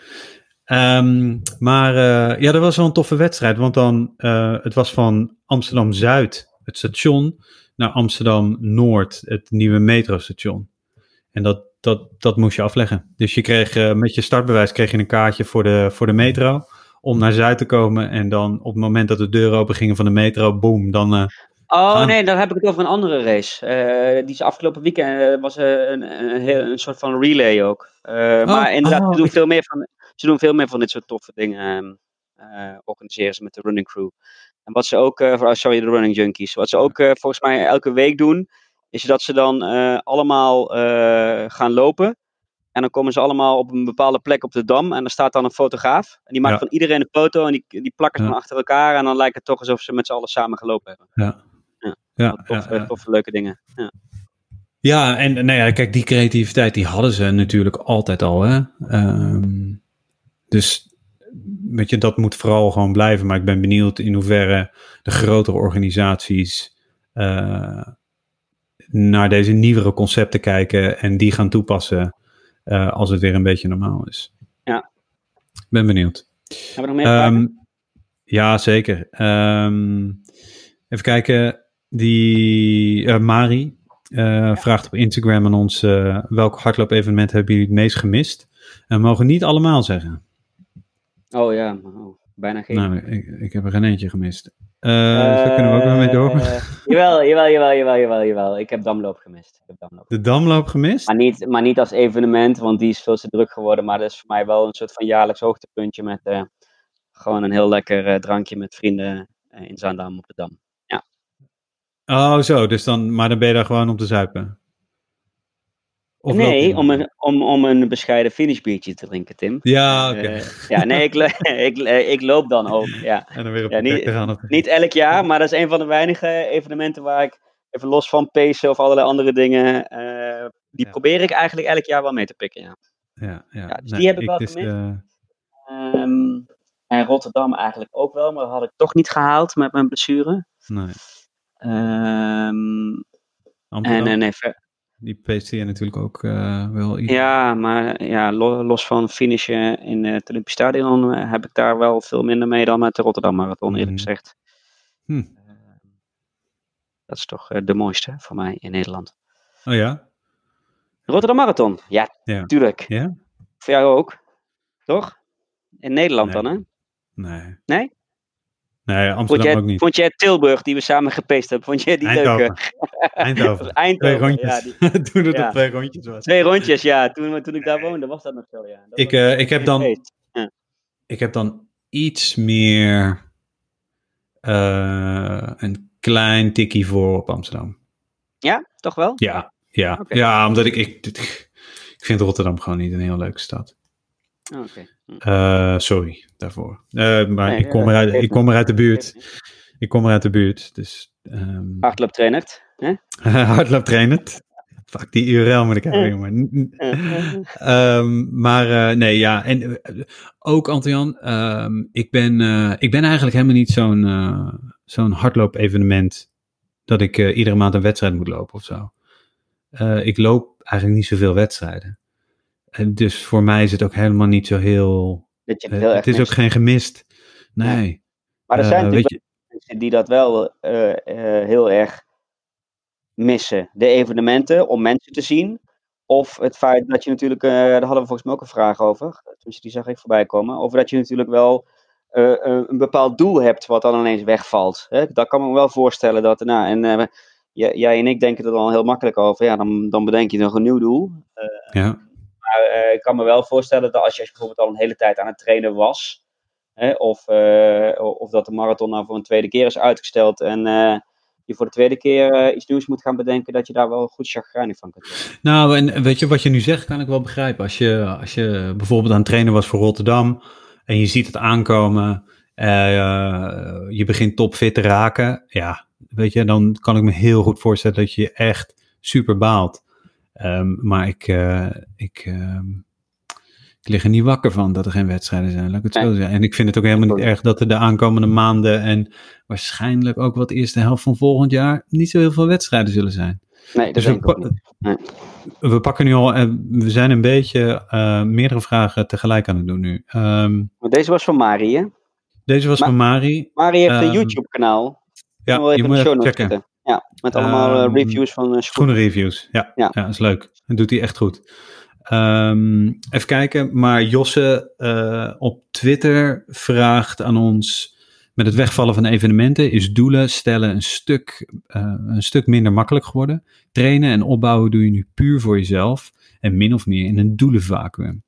Ehm, maar eh, ja, dat was wel een toffe wedstrijd. Want dan, eh, het was van Amsterdam-Zuid, het station, naar Amsterdam-Noord, het nieuwe metrostation. En dat, dat, dat moest je afleggen. Dus je kreeg eh, met je startbewijs kreeg je een kaartje voor de, voor de metro. Om naar Zuid te komen. En dan op het moment dat de deuren open gingen van de metro, boom, dan... Oh Gaan. nee, dan heb ik het over een andere race. Die is afgelopen weekend was een, een, soort van relay ook. Eh, maar inderdaad, oh, ik- veel meer van, ze doen veel meer van dit soort toffe dingen. eh, organiseren ze met de running crew. En wat ze ook, eh, sorry, de running junkies. Wat ze ook eh, volgens mij elke week doen, is dat ze dan allemaal gaan lopen. En dan komen ze allemaal op een bepaalde plek op de dam. En er staat dan een fotograaf. En die maakt Ja. van iedereen een foto. En die, die plakken ze Ja. dan achter elkaar. En dan lijkt het toch alsof ze met z'n allen samen gelopen hebben. ja. Ja. Ja, toffe, toffe leuke dingen. Ja. Ja, en nou ja, kijk, die creativiteit die hadden ze natuurlijk altijd al. Hè? Ehm, dus weet je, dat moet vooral gewoon blijven. Maar ik ben benieuwd in hoeverre de grotere organisaties eh, naar deze nieuwere concepten kijken en die gaan toepassen eh, als het weer een beetje normaal is. Ja. Ik ben benieuwd. Hebben we nog meer vragen? Ehm, ja, zeker. Ehm, even kijken. Die eh, Mari vraagt op Instagram aan ons: welk hardloop-evenement hebben jullie het meest gemist? En we mogen niet allemaal zeggen. Oh ja, oh, bijna geen. Nou, ik, ik heb er geen eentje gemist. Daar kunnen we ook nog mee door. Eh, jawel, jawel, jawel, jawel, jawel, jawel. Ik heb Damloop gemist. Ik heb Damloop. De Damloop gemist? Maar, niet, maar niet als evenement, want die is veel te druk geworden. Maar dat is voor mij wel een soort van jaarlijks hoogtepuntje met eh, gewoon een heel lekker drankje met vrienden in Zaandam op de Dam. Oh, zo. Dus dan, maar dan ben je daar gewoon om te zuipen. Of nee, om een, om, om een bescheiden finishbiertje te drinken, Tim. Ja, oké. Eh, ja, nee, ik, ik, ik loop dan ook. Ja. en dan weer op ja, niet- te gaan. Of... Niet elk jaar, maar dat is een van de weinige evenementen waar ik, even los van pacen of allerlei andere dingen, eh, die Ja. probeer ik eigenlijk elk jaar wel mee te pikken. Ja. Ja, ja. Ja, dus die heb ik wel gemist. eh, Ehm, en Rotterdam eigenlijk ook wel, maar dat had ik toch niet gehaald met mijn blessure. nee. Ehm, en, en even, die PSTN natuurlijk ook eh, wel iets. ja, maar ja, lo- los van finishen in eh, het Olympisch Stadion eh, heb ik daar wel veel minder mee dan met de Rotterdam Marathon, eerlijk Mhm. gezegd. Hm. Ehm, dat is toch eh, de mooiste voor mij in Nederland. Oh ja? Rotterdam Marathon, ja, Ja. tuurlijk. Ja? Voor jou ook, toch? In Nederland Nee. dan, hè? Nee. Nee? Nee, Vond Amsterdam jij, ook niet. vond jij Tilburg, die we samen gepeest hebben, vond jij die leuk? Eindhoven. eh? Eindhoven. Twee rondjes. ja. die- Toen het ja. op twee rondjes was. twee rondjes, ja. Toen, toen ik daar woonde, was dat nog zo, ja. Dat Ik, eh, ik heb dan ik heb dan iets meer eh, een klein tikkie voor op Amsterdam. Ja, toch wel? Ja, ja. Ja omdat ik, ik, ik vind Rotterdam gewoon niet een heel leuke stad. Oké. Eh, sorry daarvoor. Eh, maar Nee, ik, kom eruit, ik kom eruit de buurt. Ik kom eruit de buurt. Dus ehm Hardlooptrainer. hè? hardlooptrainend. Fuck, die URL moet ik hebben, jongen. Ehm, maar eh, nee, ja. En ook, Antian, ehm, ik, ben, ik ben eigenlijk helemaal niet zo'n zo'n hardloop-evenement dat ik iedere maand een wedstrijd moet lopen of zo. Ik loop eigenlijk niet zoveel wedstrijden. En dus voor mij is het ook helemaal niet zo heel... Dat je het eh, heel erg het is ook geen gemist. Nee. Maar er zijn eh, natuurlijk weet wel mensen die dat wel eh, eh, heel erg missen. De evenementen om mensen te zien. Of het feit dat je natuurlijk, eh, daar hadden we volgens mij ook een vraag over. Tenminste, die zag ik voorbij komen. Over dat je natuurlijk wel eh, eh, een bepaald doel hebt wat dan ineens wegvalt. Hè? Dat kan me wel voorstellen dat, nou, en eh, jij en ik denken er dan heel makkelijk over. Ja, dan, dan bedenk je nog een nieuw doel. Ja. Maar eh, ik kan me wel voorstellen dat als je bijvoorbeeld al een hele tijd aan het trainen was, hè, of, eh, of dat de marathon nou voor een tweede keer is uitgesteld en eh, je voor de tweede keer iets nieuws moet gaan bedenken, dat je daar wel goed chagrijnig van kunt worden. Nou, en weet je wat je nu zegt, kan ik wel begrijpen. Als je, als je bijvoorbeeld aan het trainen was voor Rotterdam en je ziet het aankomen, je begint topfit te raken, ja, weet je, dan kan ik me heel goed voorstellen dat je echt super baalt. Ehm, maar ik, eh, ik, ehm, ik lig er niet wakker van dat er geen wedstrijden zijn, laat ik het zo zeggen. En ik vind het ook helemaal niet erg dat er de aankomende maanden en waarschijnlijk ook wat eerste helft van volgend jaar niet zo heel veel wedstrijden zullen zijn. Nee, dat Dus denk ik we, ook niet. Nee. we pakken nu al, eh, we zijn een beetje eh, meerdere vragen tegelijk aan het doen nu. Ehm, Maar deze was van Mari, hè? deze was van Mari. Mari heeft een YouTube-kanaal. Ja, je even moet even checken. Ja, met allemaal eh, Ehm, reviews van uh, Schoenenreviews. Ja, ja. Ja. dat is leuk. Dat doet hij echt goed. Ehm, even kijken. Maar Josse eh, op Twitter vraagt aan ons. Met het wegvallen van evenementen is doelen stellen een stuk, eh, een stuk minder makkelijk geworden. Trainen en opbouwen doe je nu puur voor jezelf en min of meer in een doelenvacuüm.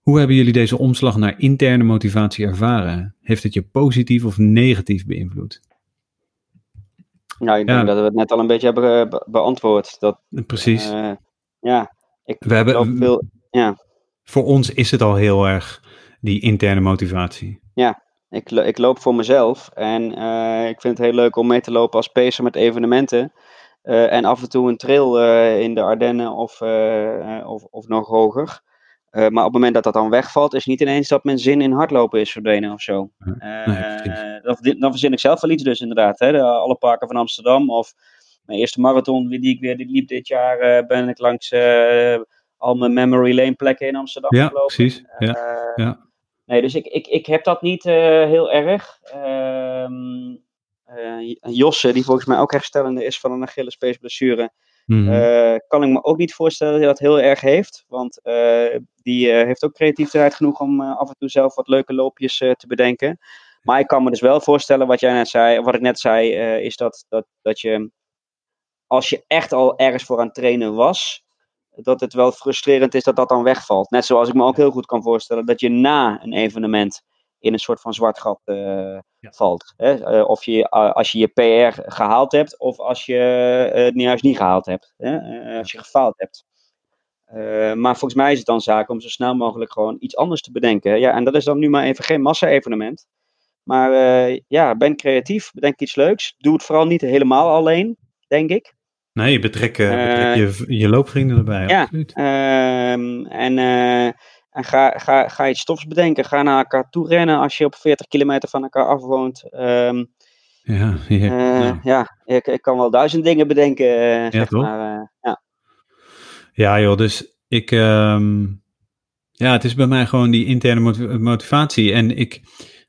Hoe hebben jullie deze omslag naar interne motivatie ervaren? Heeft het je positief of negatief beïnvloed? Nou, ik Ja. denk dat we het net al een beetje hebben be- beantwoord. Dat, Precies. eh, ja, ik We hebben, veel... Ja, voor ons is het al heel erg die interne motivatie. Ik, lo- ik loop voor mezelf en eh, ik vind het heel leuk om mee te lopen als pacer met evenementen. Eh, en af en toe een trail in de Ardennen of, of, of nog hoger. Eh, maar op het moment dat dat dan wegvalt, is niet ineens dat mijn zin in hardlopen is verdwenen of zo. Nee, Eh, precies. dan, dan verzin ik zelf wel iets dus inderdaad. Hè? De, alle parken van Amsterdam of mijn eerste marathon die ik weer liep dit jaar, eh, ben ik langs al mijn memory lane plekken in Amsterdam Ja, gelopen. precies. Ja, Eh, ja. Nee, dus ik, ik, ik heb dat niet heel erg. Eh, Josse, die volgens mij ook herstellende is van een Achillespeesblessure, Mhm. eh, kan ik me ook niet voorstellen dat hij dat heel erg heeft. Want eh, die eh, heeft ook creativiteit genoeg om af en toe zelf wat leuke loopjes te bedenken. Maar ik kan me dus wel voorstellen, wat jij net zei, wat ik net zei, is dat, dat, dat je, als je echt al ergens voor aan het trainen was, dat het wel frustrerend is dat dat dan wegvalt. Net zoals ik me ook heel goed kan voorstellen dat je na een evenement in een soort van zwart gat eh, valt. Hè? Eh, of je, als je je PR gehaald hebt, of als je eh, het juist niet gehaald hebt. Hè? Als je gefaald hebt. Maar volgens mij is het dan zaak om zo snel mogelijk gewoon iets anders te bedenken. Ja, en dat is dan nu maar even geen massa-evenement. Maar ja, ben creatief, bedenk iets leuks. Doe het vooral niet helemaal alleen, denk ik. Nee, betrek, betrek je, je loopvrienden erbij. ja. Absoluut. Ehm, en en ga, ga, ga iets stofs bedenken. Ga naar elkaar toe rennen als je op 40 kilometer van elkaar af woont. Ehm, Ja, ja, Eh, nou. ja ik, ik kan wel duizend dingen bedenken, eh, zeg toch? maar. eh, ja. Ja, joh, dus ik. ehm, ja, het is bij mij gewoon die interne moti- motivatie. En ik.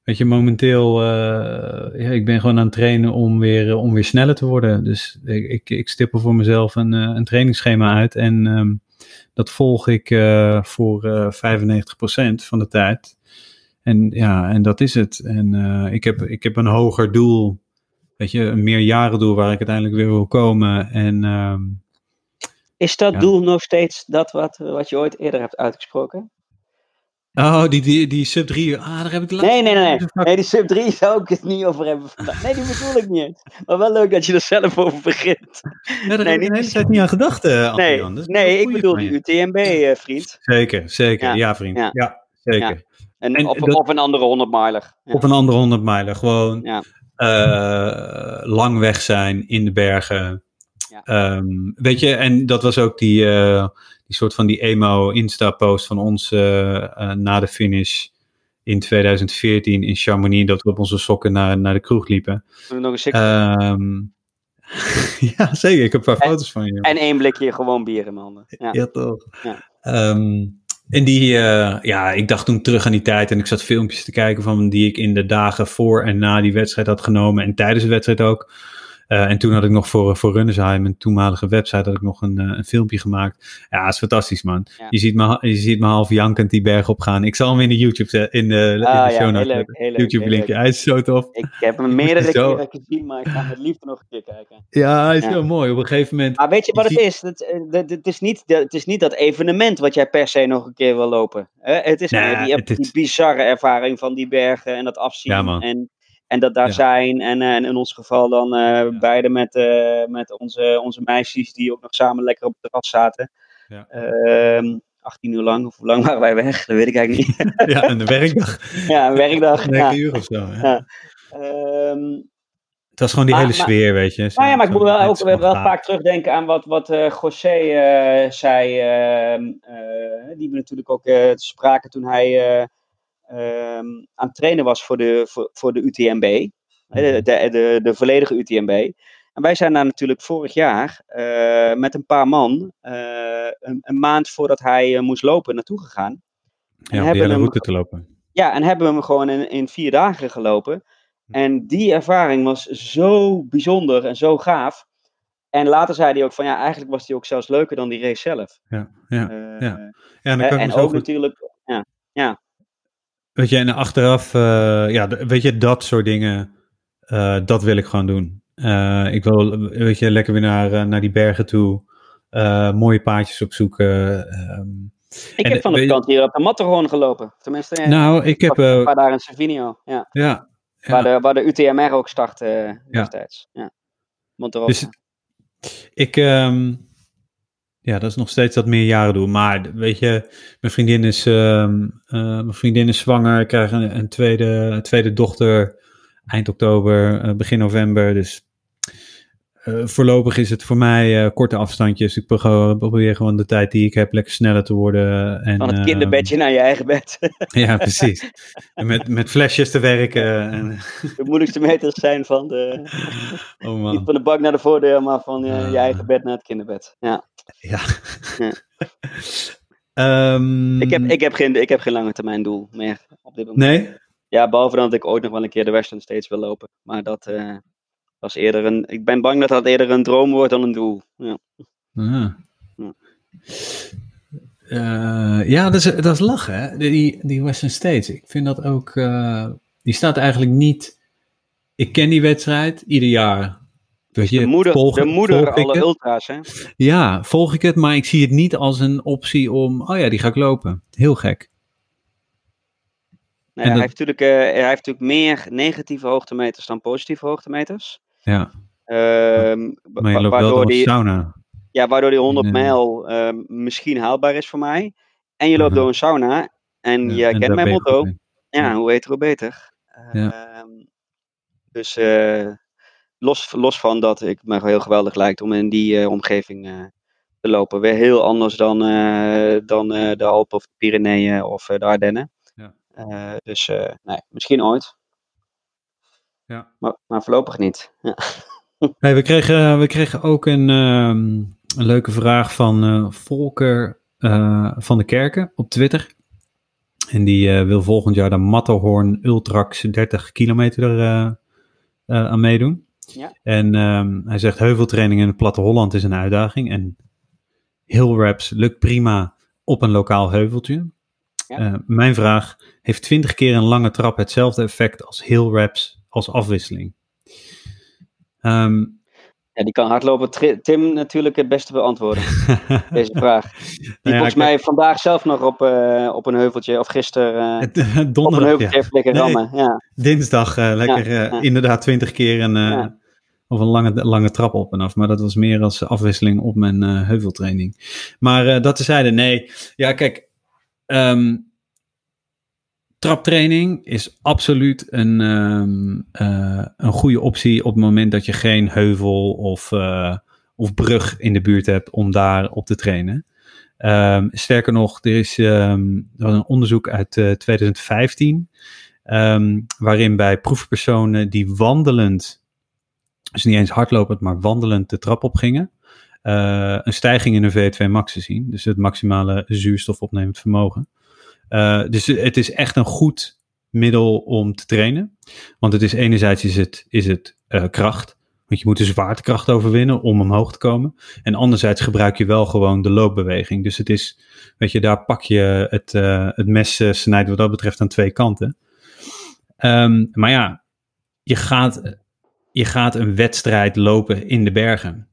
Weet je, momenteel. ja, ik ben gewoon aan het trainen om weer, om weer sneller te worden. Dus ik, ik, ik stippel voor mezelf een, een trainingsschema uit. En ehm, dat volg ik eh, voor eh 95% van de tijd. En ja, en dat is het. En eh, ik, heb, ik heb een hoger doel. Weet je, een meerjarendoel waar ik uiteindelijk weer wil komen. En. ehm, Is dat Ja. doel nog steeds dat wat, wat je ooit eerder hebt uitgesproken? Oh, die, die, die sub 3. Ah, daar heb ik de laatste Nee, nee, nee. Nee, die sub 3 zou ik het niet over hebben vandaag. Nee, die bedoel ik niet. Maar wel leuk dat je er zelf over begint. Ja, daar Nee, heb ik de hele tijd niet aan gedacht, eh Nee, nee ik bedoel die UTMB, eh, vriend. Zeker, zeker. Ja, Ja, vriend. Ja, ja, zeker. En, En of, dat- of een andere 100 miler. Op een andere 100 mijlen. Gewoon eh, lang weg zijn in de bergen. Ja. Ehm, weet je, en dat was ook die, die soort van die emo Insta-post van ons eh, eh, na de finish in 2014 in Chamonix. Dat we op onze sokken naar, naar de kroeg liepen. Nog een Ehm, ja, zeker. Ik heb een paar En- foto's van je. En één blikje gewoon bier in mijn handen. Ja. Ja, toch. Ja. Ehm, en die, eh, ja, ik dacht toen terug aan die tijd en ik zat filmpjes te kijken van die ik in de dagen voor en na die wedstrijd had genomen en tijdens de wedstrijd ook. Eh, en toen had ik nog voor, voor Runnersheim, een toenmalige website, had ik nog een, eh, een filmpje gemaakt. Ja, dat is fantastisch, man. Ja. Je, ziet me, je ziet me half jankend die berg opgaan. Ik zal hem in de YouTube, in de, in de Ah, ja, show heel notes heel YouTube heel linkje. Hij is zo tof. Ik heb hem meerdere zo- keren gezien, maar ik ga met liefde nog een keer kijken. Ja, hij is zo mooi. Op een gegeven moment. Maar weet je wat Je het is? Het, eh, het, het, is niet, de- het is niet dat evenement wat jij per se nog een keer wil lopen. Hè? Het is Nee, die, het die bizarre ervaring van die bergen en dat afzien. Ja, man. En, en dat daar Ja. zijn. En, eh, en in ons geval dan eh, beide met, eh, met onze, onze meisjes die ook nog samen lekker op het terras zaten. Ja. Ehm, 18 uur lang, of hoe lang waren wij weg? Dat weet ik eigenlijk niet. ja, een werkdag. ja, een werkdag. 9 Ja. uur of zo. Ja. Ja. Ehm, Het was gewoon die Maar- hele maar- sfeer, weet je. Nou ja, maar ik moet wel ook wel, vaak terugdenken aan wat, wat eh José zei. ehm, eh, die we natuurlijk ook spraken toen hij eh, ehm, aan het trainen was voor de, voor, voor de UTMB. De, de, de, de volledige UTMB. En wij zijn daar natuurlijk vorig jaar eh, met een paar man eh, een, een maand voordat hij eh, moest lopen naartoe gegaan. En Ja, om die hem route te lopen. ja, en hebben we hem gewoon in, in vier dagen gelopen. En die ervaring was zo bijzonder en zo gaaf. En later zei hij ook van ja, eigenlijk was die ook zelfs leuker dan die race zelf. Ja, ja. Ja. Ja, dan hè, kan en ook natuurlijk, ja, Weet je, en achteraf, eh, ja, weet je, dat soort dingen, eh, dat wil ik gewoon doen. Eh, ik wil, weet je, lekker weer naar, naar die bergen toe, mooie paadjes opzoeken. ehm. ik heb van de vakantie hier op de Matterhorn gelopen. Tenminste, nou, ik heb, een paar dagen in. Ja, ja, Waar, ja, de, waar de UTMR ook startte destijds. Ja. Monterosa. Dus- ik, ehm, ja, dat is nog steeds dat meerjarendoel. Maar weet je, mijn vriendin is, ehm, eh, mijn vriendin is zwanger, ik krijg een, een tweede, een tweede dochter eind oktober, eh, begin november. Dus eh, voorlopig is het voor mij korte afstandjes. Ik probeer, gewoon de tijd die ik heb lekker sneller te worden. En, van het ehm, kinderbedje naar je eigen bed. ja, precies. En met, met flesjes te werken. En, de moeilijkste meters zijn van de, oh niet man. van de bak naar de voordeur, maar van je eigen bed naar het kinderbed. Ja. Ja. Ehm, Ik heb, ik, heb geen, ik heb geen lange termijn doel meer op dit moment. Nee? Ja, behalve dat ik ooit nog wel een keer de Western States wil lopen. Maar dat eh, was eerder een. Ik ben bang dat dat eerder een droom wordt dan een doel. Ja. Ah. Ja. Eh, ja, dat is, dat is lachen, hè? Die, die Western States. Ik vind dat ook. eh, die staat eigenlijk niet. Ik ken die wedstrijd ieder jaar. Weet je, De moeder, volg- de moeder alle het? ultra's, hè? Ja, volg ik het, maar ik zie het niet als een optie om. Oh ja, die ga ik lopen. Heel gek. Hij, heeft natuurlijk, eh, hij heeft natuurlijk meer negatieve hoogtemeters dan positieve hoogtemeters. Ja, Ehm, maar je loopt waardoor, die, sauna. ja, waardoor die 100 Ja. mijl ehm, misschien haalbaar is voor mij. En je loopt door een sauna. En Ja, je en kent mijn motto. Ja, hoe heter hoe beter. Ja. Ehm, dus eh, los, los van dat ik me heel geweldig lijkt om in die eh, omgeving eh, te lopen. Weer heel anders dan, eh, dan eh, de Alpen of de Pyreneeën of de Ardennen. Ja. Eh, dus eh, nee, misschien ooit. Ja. Maar, maar voorlopig niet. Ja. Hey, we, kregen, we kregen ook een, ehm, een leuke vraag van eh, Volker eh, van de Kerken op Twitter. En die eh, wil volgend jaar de Matterhorn Ultrax 30 kilometer er, eh, eh, aan meedoen. Ja. En ehm, hij zegt heuveltraining in het platte Holland is een uitdaging. En hill reps lukt prima op een lokaal heuveltje. Ja. Eh, mijn vraag, heeft 20 keer een lange trap hetzelfde effect als hill reps als afwisseling? Ehm, Ja, die kan hardlopen Tim natuurlijk het beste beantwoorden, deze vraag. Die Nou ja, volgens mij vandaag zelf nog op, eh, op een heuveltje, of gisteren eh, op donderdag, een heuveltje heeft liggen Nee. rammen. Ja. Dinsdag eh, lekker eh, inderdaad 20 keer een, eh, of een lange, lange trap op en af. Maar dat was meer als afwisseling op mijn eh, heuveltraining. Maar eh, dat tezijde, nee. Ja, kijk. ehm, traptraining is absoluut een, ehm, eh, een goede optie op het moment dat je geen heuvel of, eh, of brug in de buurt hebt om daar op te trainen. Ehm, sterker nog, er is ehm, er was een onderzoek uit eh, 2015, ehm, waarin bij proefpersonen die wandelend, dus niet eens hardlopend, maar wandelend de trap op gingen, eh, een stijging in hun VO2 max te zien, dus het maximale zuurstofopnemend vermogen. Eh, dus het is echt een goed middel om te trainen, want het is enerzijds is het, is het eh, kracht, want je moet de zwaartekracht overwinnen om omhoog te komen. En anderzijds gebruik je wel gewoon de loopbeweging. Dus het is, weet je, daar pak je het, eh, het mes snijdt wat dat betreft aan twee kanten. Ehm, maar ja, je gaat, je gaat een wedstrijd lopen in de bergen.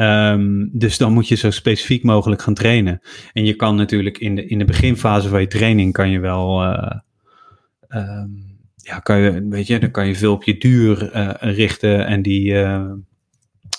Ehm, dus dan moet je zo specifiek mogelijk gaan trainen. En je kan natuurlijk in de, in de beginfase van je training kan je wel. ehm, ja, kan je, weet je, dan kan je veel op je duur eh, richten en die. eh,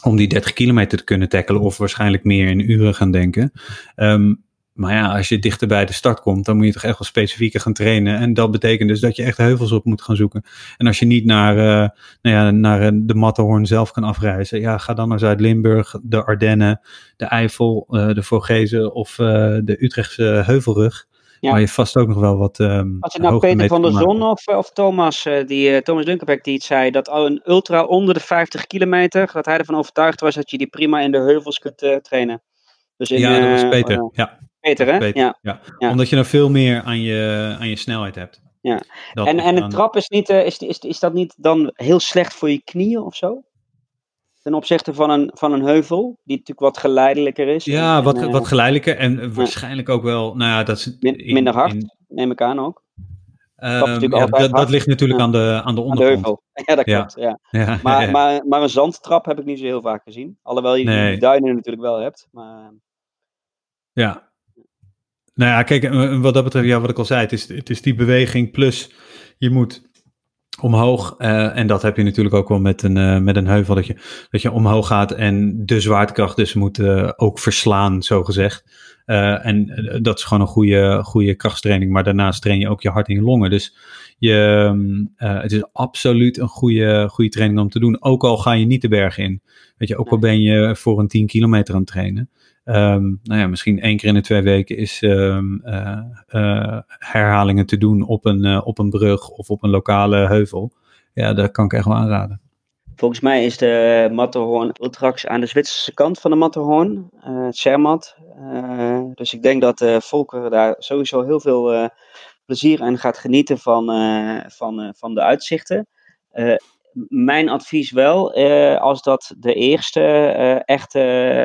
om die 30 kilometer te kunnen tackelen, of waarschijnlijk meer in uren gaan denken. Ehm, maar ja, als je dichter bij de start komt, dan moet je toch echt wel specifieker gaan trainen. En dat betekent dus dat je echt heuvels op moet gaan zoeken. En als je niet naar, eh, nou ja, naar eh, de Matterhorn zelf kan afreizen, ja, ga dan naar Zuid-Limburg, de Ardennen, de Eifel, eh, de Vogezen of de Utrechtse Heuvelrug. Ja. Waar je vast ook nog wel wat. ehm Was het nou Peter van der Zon of, of Thomas, die, Thomas Dunkerbeck die het zei, dat al een ultra onder de 50 kilometer, dat hij ervan overtuigd was dat je die prima in de heuvels kunt trainen. Dus in, Ja, dat was Peter. eh, ja, Peter, hè? Ja. Ja. Ja. Omdat je dan veel meer aan je, aan je snelheid hebt. Ja. Dat En, en het trap is, niet, eh, is, is, is dat niet dan heel slecht voor je knieën of zo? Ten opzichte van een, van een heuvel, die natuurlijk wat geleidelijker is. Ja, en, wat, en, eh, wat geleidelijker en waarschijnlijk ook wel, nou ja, dat is min- in- minder hard, in- neem ik aan ook. ehm, ja, dat, dat hard. ligt natuurlijk Ja. aan de, aan de Aan de ondergrond. Ja, dat klopt. Ja. Ja, Maar, maar, maar een zandtrap heb ik niet zo heel vaak gezien. Alhoewel je Nee. die duinen natuurlijk wel hebt. Maar, Ja. Nou ja, kijk, eh, wat dat betreft, ja, wat ik al zei, het is, het is die beweging plus je moet omhoog. eh, en dat heb je natuurlijk ook wel met een, eh, met een heuvel, dat je, dat je omhoog gaat en de zwaartekracht dus moet ook verslaan, zo gezegd. En dat is gewoon een goede, goede krachttraining, maar daarnaast train je ook je hart en je longen. Dus je, het is absoluut een goede, goede training om te doen, ook al ga je niet de bergen in. Weet je, ook al ben je voor een 10 kilometer aan het trainen. Ehm, nou ja, misschien één keer in de twee weken is ehm, eh, eh, herhalingen te doen op een, eh, op een brug of op een lokale heuvel. Ja, dat kan ik echt wel aanraden. volgens mij is de Matterhorn Ultrax aan de Zwitserse kant van de Matterhorn. eh Zermatt. Dus ik denk dat Volker daar sowieso heel veel plezier aan gaat genieten van, van, van de uitzichten. Mijn advies wel, eh, als dat de eerste eh, echte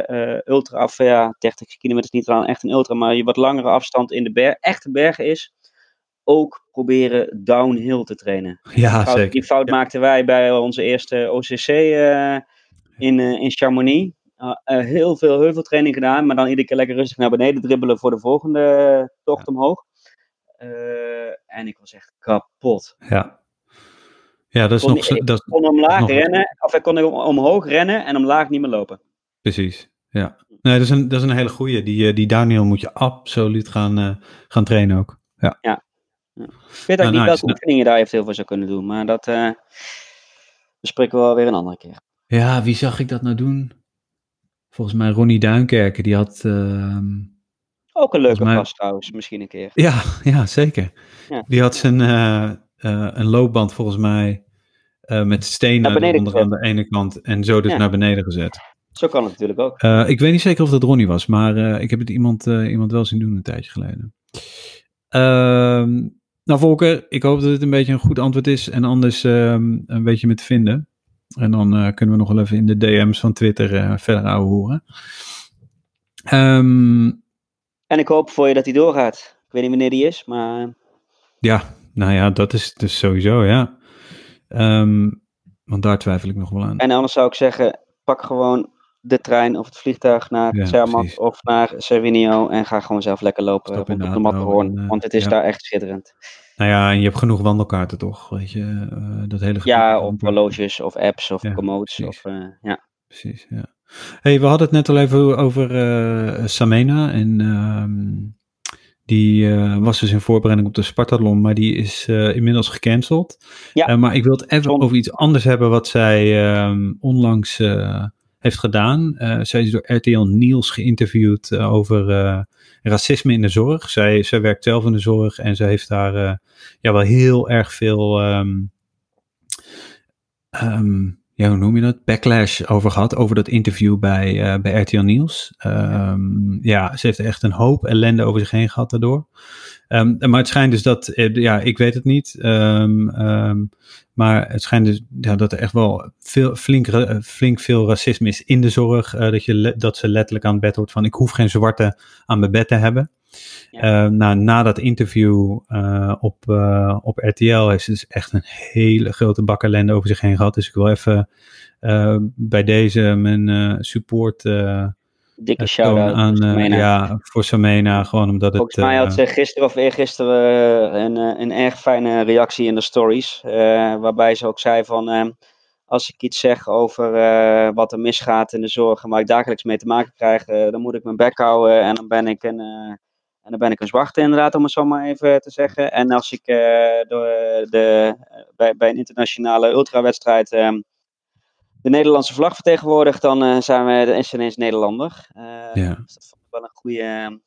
eh, ultra, of ja, 30 kilometer is niet aan echt een ultra, maar je wat langere afstand in de ber echte bergen is, ook proberen downhill te trainen. Ja, Fout- zeker. die fout Ja. maakten wij bij onze eerste OCC eh, in, in Chamonix. Uh, uh, heel veel heuveltraining gedaan, maar dan iedere keer lekker rustig naar beneden dribbelen voor de volgende tocht omhoog. Uh, en ik was echt kapot. Ja, ja dat is kon, nog... ik Dat, kon omlaag nog- rennen, of ik kon omhoog rennen en omlaag niet meer lopen. precies, ja. Nee, dat is een, dat is een hele goeie. Die, eh, die downhill moet je absoluut gaan, eh, gaan trainen ook. Ja. Ik weet ook Nou, niet nice. welke Nou- oefeningen je daar eventueel voor zou kunnen doen, maar dat uh, bespreken we wel weer een andere keer. Ja, wie zag ik dat nou doen? Volgens mij Ronnie Duinkerken, die had... ehm, Ook een leuke mij- gast trouwens, misschien een keer. Ja, ja zeker. Ja. Die had zijn eh, eh, een loopband volgens mij eh, met stenen eronder aan de ene kant en zo dus Ja. naar beneden gezet. Zo kan het natuurlijk ook. Eh, ik weet niet zeker of dat Ronnie was, maar eh, ik heb het iemand, iemand wel zien doen een tijdje geleden. Ehm, nou, Volker, ik hoop dat het een beetje een goed antwoord is en anders ehm, een beetje met te vinden. En dan kunnen we nog wel even in de DM's van Twitter verder ouwe horen. Ehm, En ik hoop voor je dat hij doorgaat. Ik weet niet wanneer die is, maar ja, nou ja, dat is dus sowieso, ja. Ehm, want daar twijfel ik nog wel aan. En anders zou ik zeggen, pak gewoon de trein of het vliegtuig naar Ja, Zermatt of naar Cervinio en ga gewoon zelf lekker lopen Stap rond op de Matterhorn. eh, want het is ja. daar echt schitterend. Nou ja, en je hebt genoeg wandelkaarten toch, weet je, eh, dat hele Ja, of horloges of apps of Ja, commodes. precies. Of, eh, ja. Precies, ja. Hey, we hadden het net al even over Samena. En ehm, die eh, was dus in voorbereiding op de Spartathlon, maar die is eh, inmiddels gecanceld. Ja. Eh, maar ik wil het even over iets anders hebben wat zij ehm, onlangs heeft gedaan. Zij is door RTL Niels geïnterviewd over racisme in de zorg. Zij, zij werkt zelf in de zorg en ze heeft daar ja, wel heel erg veel... ehm, ehm, ja, hoe noem je dat? Backlash over gehad, over dat interview bij, eh, bij RTL Nieuws. Ehm, ja, ze heeft echt een hoop ellende over zich heen gehad daardoor. Ehm, maar het schijnt dus dat, eh, ja, ik weet het niet, ehm, maar het schijnt dus ja, dat er echt wel veel, flink, flink veel racisme is in de zorg. eh, dat, je dat ze letterlijk aan het bed hoort van, ik hoef geen zwarte aan mijn bed te hebben. Ja. Eh, nou, na dat interview eh, op, eh, op RTL heeft ze dus echt een hele grote bak ellende over zich heen gehad. Dus ik wil even bij deze mijn support Dikke shout-out aan Samena. ja, voor Samena. Gewoon omdat het... Volgens mij had ze gisteren of eergisteren een, een erg fijne reactie in de stories. waarbij ze ook zei van, eh, als ik iets zeg over wat er misgaat in de zorg en waar ik dagelijks mee te maken krijg, dan moet ik mijn bek houden en dan ben ik een, en dan ben ik een zwarte inderdaad, om het zo maar even te zeggen. En als ik eh, door de, bij, bij een internationale ultrawedstrijd eh, de Nederlandse vlag vertegenwoordig, dan eh, zijn we ze ineens Nederlander. Eh, Ja. Dus dat vond ik wel een goede,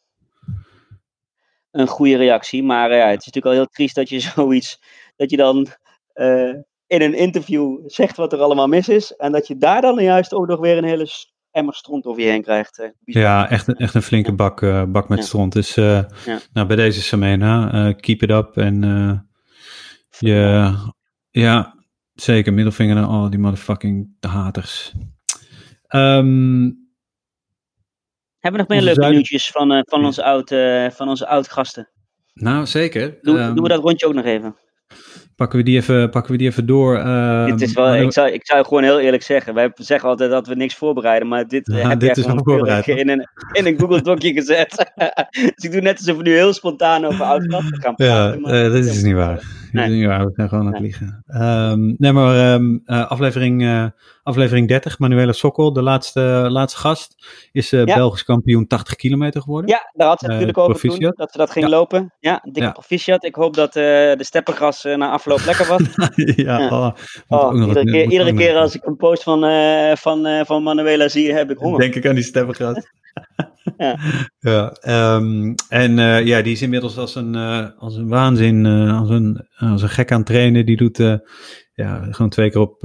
een goede reactie. Maar ja, het is natuurlijk al heel triest dat je zoiets, dat je dan in een interview zegt wat er allemaal mis is. En dat je daar dan juist ook nog weer een hele emmer stront over je heen krijgt. Ja, echt, een- echt een flinke bak, eh, bak met Ja. stront. Dus Ja. nou, bij deze Samena, eh, keep it up. En je, ja, zeker, middelvinger naar al die motherfucking haters. Ehm, Hebben we nog meer leuke nieuwtjes van, van, onze oud, van onze oud gasten? nou, zeker. Doen, Ehm, doen we dat rondje ook nog even? Pakken, we die even, pakken we die even door. Dit is wel, ik, zou, ik zou gewoon heel eerlijk zeggen. Wij zeggen altijd dat we niks voorbereiden. Maar dit, eh, Ja, heb dit is wel gewoon voorbereid, in een, in een Google Docje gezet. dus ik doe net alsof we nu heel spontaan over oud gaan Ja, praten. maar- eh, dit is niet waar. Nee. is niet waar, we zijn gewoon aan het liegen. Ehm, nee, maar ehm, eh, aflevering, aflevering 30, Manuela Sokol, de laatste, laatste gast, is eh, Ja. Belgisch kampioen 80 kilometer geworden. Ja, daar had ze Eh, natuurlijk over toen, proficiat. dat ze dat ging Ja. lopen. Ja, dikke Ja. proficiat. Ik hoop dat eh, de steppergras eh, na afloop lekker was. ja, Ja. oh, Oh, iedere keer, iedere keer als ik een post van, van, van Manuela zie, heb ik honger. Denk ik aan die stemmengraad. Ja. ja ehm, en ja, die is inmiddels als een, als een waanzin, als, een, als een gek aan het trainen. Die doet ja, gewoon twee keer op,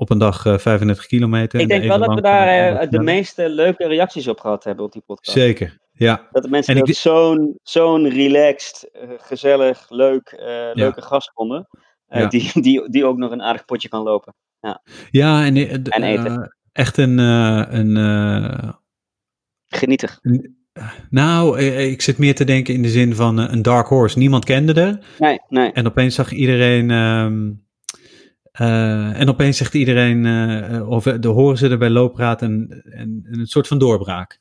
op een dag eh, 35 kilometer. Ik De denk wel dat we daar de eh, de meeste leuke reacties op gehad hebben op die podcast. Zeker, ja. Dat de mensen En dat zo'n zo'n relaxed, eh, gezellig, leuk, eh, leuke gast vonden. eh, Ja. die, die, die ook nog een aardig potje kan lopen. Ja, en, eh, d- En eten. eh, echt een, eh, een eh, Genietig. nou, eh, ik zit meer te denken in de zin van eh, een dark horse. Niemand kende er. Nee, nee. En opeens zag iedereen. ehm, eh, en opeens zegt iedereen. eh, eh, of de horen ze erbij looppraat en, en, en een soort van doorbraak.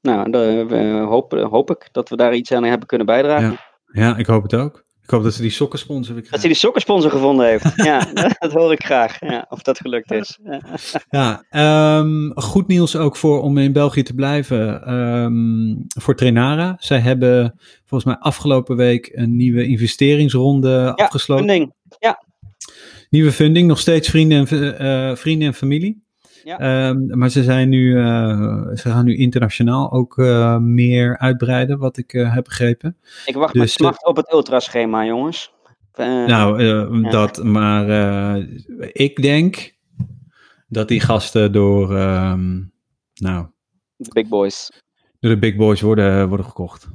Nou, dan eh, hoop, hoop ik dat we daar iets aan hebben kunnen bijdragen. Ja, ik hoop het ook. Ik hoop dat ze die sokken sponsoren. weer Dat krijgen. hij die sokkensponsor gevonden heeft. ja, dat hoor ik graag. Ja, of dat gelukt is. Ja. Ja, ehm, goed nieuws ook voor om in België te blijven. ehm, voor Trainara. Zij hebben volgens mij afgelopen week een nieuwe investeringsronde afgesloten. Funding. Nieuwe funding, nog steeds vrienden en, eh, vrienden en familie. Ja. Ehm, maar ze, zijn nu, eh, ze gaan nu internationaal ook eh, meer uitbreiden, wat ik eh, heb begrepen. Ik wacht Dus, met smacht op het ultraschema, jongens. Eh, nou, eh, ja. dat, maar eh, ik denk dat die gasten door, ehm, nou, de big boys. door de big boys worden, worden gekocht.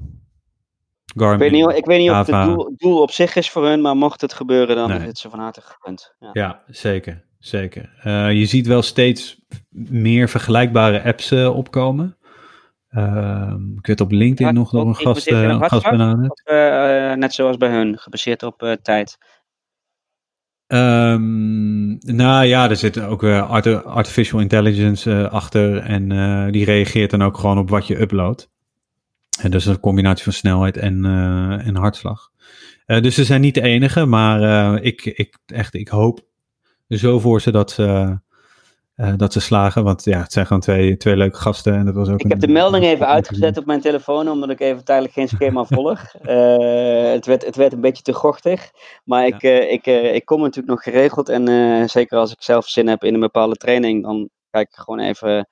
Garmin. Ik weet niet, ik weet niet of het doel, doel op zich is voor hun, maar mocht het gebeuren, dan Nee. is het ze van harte gegund. Ja. Ja, zeker. zeker. Eh, je ziet wel steeds meer vergelijkbare apps eh, opkomen. Ehm, ik weet op LinkedIn Ja, nog door een gast, eh, een gast benaderd. Net zoals bij hun, gebaseerd op tijd. Ehm, nou ja, er zit ook art- artificial intelligence achter en die reageert dan ook gewoon op wat je uploadt. En dus een combinatie van snelheid en, eh, en hartslag. Eh, dus ze zijn niet de enige, maar eh, ik, ik, echt, ik hoop zo voor ze dat ze, dat ze slagen. Want ja, het zijn gewoon twee, twee leuke gasten. En dat was ook Ik heb de melding even uitgezet op mijn telefoon, omdat ik even tijdelijk geen schema volg. Het, werd, het werd een beetje te gochtig. Maar ik, ik, ik kom natuurlijk nog geregeld. En zeker als ik zelf zin heb in een bepaalde training, dan kijk ik gewoon even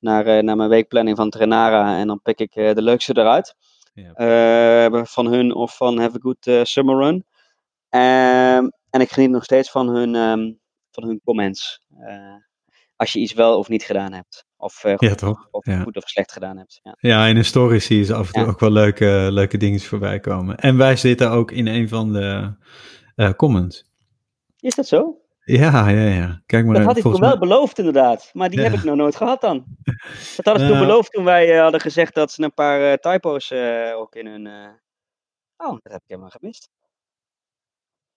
naar, eh, naar mijn weekplanning van Trenara. En dan pik ik eh, de leukste eruit. Ja. Eh, van hun of van Have a Good Summer Run. Ehm, en ik geniet nog steeds van hun, ehm, van hun comments. Als je iets wel of niet gedaan hebt. Of, eh, Ja, goed, toch? of Ja. goed of slecht gedaan hebt. Ja. Ja, in de stories zie je ze af en toe Ja. ook wel leuke, leuke dingen voorbij komen. En wij zitten ook in een van de comments. Is dat zo? Ja, ja, ja. Kijk maar. Dat had ik toen wel beloofd inderdaad. Maar die Ja. heb ik nog nooit gehad dan. Dat hadden ze toen Nou. beloofd toen wij eh, hadden gezegd dat ze een paar eh, typo's eh, ook in hun... Oh, dat heb ik helemaal gemist.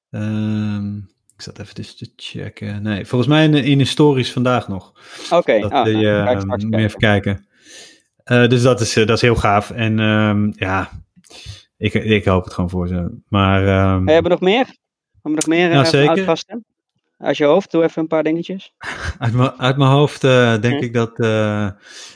Ehm, ik zat even dus te checken. Nee, volgens mij in in de stories vandaag nog. Oké, Dat, ah, eh, nou, ik eh, moet je even kijken. Dus dat is, dat is heel gaaf. En ehm, ja, ik, ik hoop het gewoon voor ze. Maar ehm, Hey, hebben we nog meer? Hebben we nog meer Ja, eh, zeker. Uit je hoofd, doe even een paar dingetjes. uit, mijn- uit mijn hoofd eh, denk Hm. ik dat... eh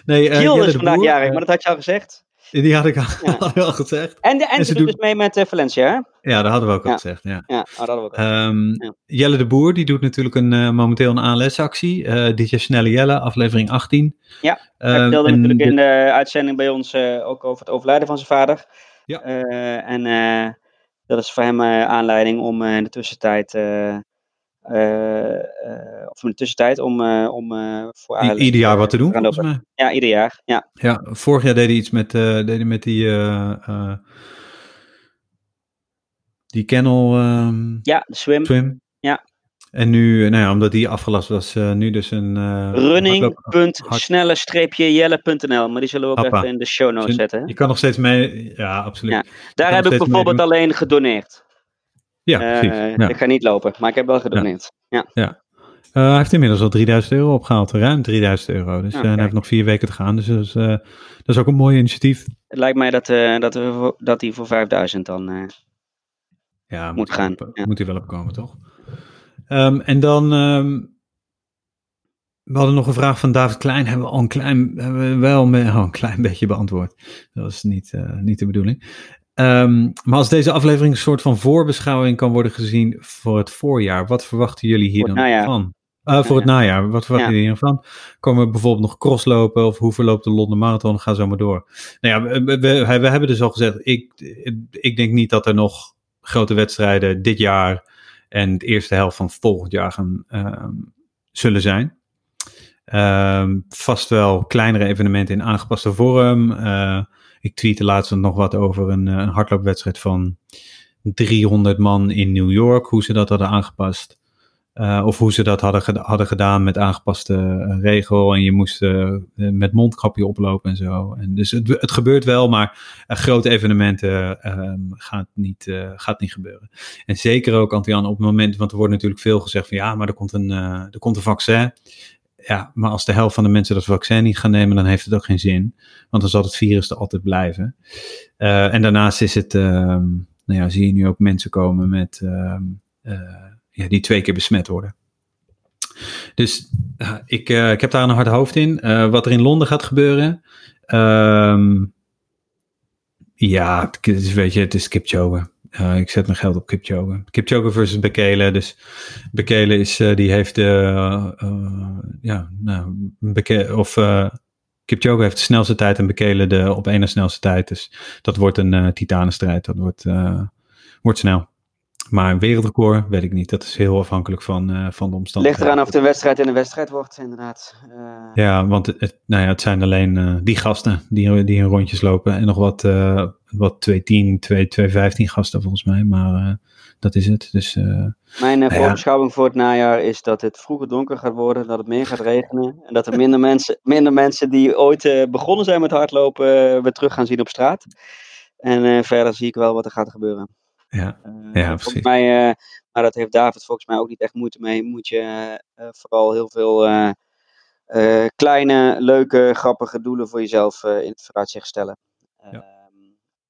nee, Giel Jelle is vandaag jarig, maar dat had je al gezegd. Die had ik al, Ja. had ik al gezegd. En, de, en, en ze doet dus mee met Valencia, hè? Ja, dat hadden we ook al Ja. gezegd. Ja. Ja, oh, dat hadden we ook. Ehm, Ja. Jelle de Boer, die doet natuurlijk een, momenteel een ALS-actie. dit jaar Snelle Jelle, aflevering 18. Ja, Hij Ehm, vertelde natuurlijk in de uitzending bij ons ook over het overlijden van zijn vader. Ja. En dat is voor hem aanleiding om in de tussentijd, of in de tussentijd, om, eh, om eh, voor i- ieder jaar eh, wat te doen, volgens mij. Ja, ieder jaar. Ja. Ja, vorig jaar deed hij iets met, eh, hij met die, eh, eh, die kennel ehm, ja, de swim. swim. Ja. En nu, eh, nou ja, omdat die afgelast was, eh, nu dus een... eh, hardloop- Running.snelle-jelle.nl, maar die zullen we ook even in de show notes zetten. Hè? Je kan nog steeds mee, ja, absoluut. Ja. Daar heb ik bijvoorbeeld alleen gedoneerd. Precies. Eh, ja. Ik ga niet lopen, maar ik heb wel gedoneerd. Ja. Eh, hij heeft inmiddels al 3000 euro opgehaald, ruim 3000 euro. Dus Ja, eh, hij heeft nog vier weken te gaan. Dus dat is, dat is ook een mooi initiatief. Het lijkt mij dat, dat, we, voor- dat die voor 5000 dan... Ja, Moet hij gaan, op- ja. Moet hij wel opkomen, toch? Ehm, en dan, ehm, we hadden nog een vraag van David Klein. Hebben we al een klein, hebben we wel met, oh, een klein beetje beantwoord. Dat is niet, niet de bedoeling. Ehm, maar als deze aflevering een soort van voorbeschouwing kan worden gezien voor het voorjaar, wat verwachten jullie hier dan van? Eh, voor het najaar, wat verwachten Ja. jullie hiervan? Komen we bijvoorbeeld nog crosslopen of hoe verloopt de Londen Marathon? Ga zo maar door. Nou ja, we, we, we- we hebben dus al gezegd, ik, ik denk niet dat er nog grote wedstrijden dit jaar en de eerste helft van volgend jaar gaan, ehm, zullen zijn. Ehm, vast wel kleinere evenementen in aangepaste vorm. Ik tweette laatst nog wat over een, eh, een hardloopwedstrijd van 300 man in New York, hoe ze dat hadden aangepast. Eh, of hoe ze dat hadden, hadden gedaan met aangepaste eh, regel. En je moest met mondkapje oplopen en zo. En dus het, het gebeurt wel, maar eh, grote evenementen ehm, gaat, niet, gaat niet gebeuren. En zeker ook, Antian, op het moment, want er wordt natuurlijk veel gezegd van ja, maar er komt een, er komt een vaccin. Ja, maar als de helft van de mensen dat vaccin niet gaan nemen, dan heeft het ook geen zin. Want dan zal het virus er altijd blijven. Eh, en daarnaast is het, ehm, nou ja, zie je nu ook mensen komen met, ehm, eh, ja, die twee keer besmet worden. Dus eh, ik, ik heb daar een hard hoofd in. Wat er in Londen gaat gebeuren. ehm, ja, het is, weet je, het is. Eh, ik zet mijn geld op Kipchoge. Kipchoge versus Bekele. Dus Bekele is, eh, die heeft de, eh, ja, nou, of Kipchoge heeft de snelste tijd en Bekele de op één snelste tijd. Dus dat wordt een titanenstrijd. Dat wordt, wordt snel. Maar een wereldrecord, weet ik niet. Dat is heel afhankelijk van, uh, van de omstandigheden. Ligt eraan of het een wedstrijd in een wedstrijd wordt, inderdaad. Uh... Ja, want het, nou ja, het zijn alleen uh, die gasten die, die in rondjes lopen. En nog wat, wat 210, 215 gasten volgens mij. Maar dat is het. Dus, Mijn nou voorbeschouwing ja. voor het najaar is dat het vroeger donker gaat worden. Dat het meer gaat regenen. En dat er minder mensen, minder mensen die ooit begonnen zijn met hardlopen weer terug gaan zien op straat. En verder zie ik wel wat er gaat gebeuren. Ja, ja volgens precies. Mij, uh, maar dat heeft David volgens mij ook niet echt moeite mee. Moet je uh, vooral heel veel kleine, leuke, grappige doelen voor jezelf in het vooruitzicht stellen. Ja.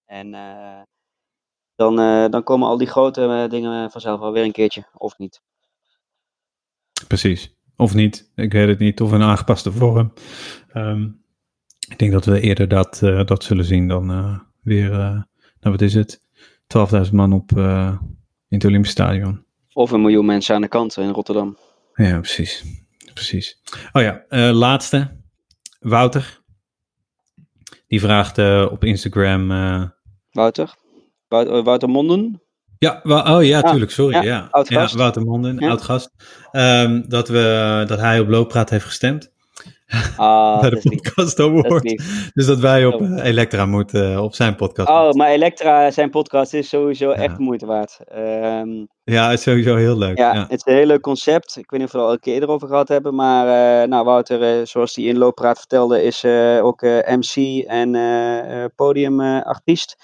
en dan, dan komen al die grote dingen vanzelf alweer een keertje, of niet. Precies. Of niet, ik weet het niet. Of een aangepaste vorm. Um, ik denk dat we eerder dat, dat zullen zien dan weer, nou wat is het? 12.000 man op, uh, in het Olympisch Stadion. Of een miljoen mensen aan de kant in Rotterdam. Ja, precies. precies. Oh ja, uh, laatste. Wouter. Die vraagt uh, op Instagram. Wouter? Wouter, Wouter Monden? Ja, oh ja, ah, tuurlijk, sorry. Ja, ja. Wouter Monden, ja. oud gast. Um, dat, we, dat hij op Looppraat heeft gestemd. Ah, bij de podcast award. Dus dat wij op uh, Elektra moeten, uh, op zijn podcast. Oh, maar Elektra, zijn podcast is sowieso ja. echt moeite waard. Um, ja, het is sowieso heel leuk. Ja, ja, het is een heel leuk concept. Ik weet niet of we het al een keer eerder over gehad hebben, maar uh, nou, Wouter, zoals hij in Looppraat vertelde, is ook MC en podiumartiest.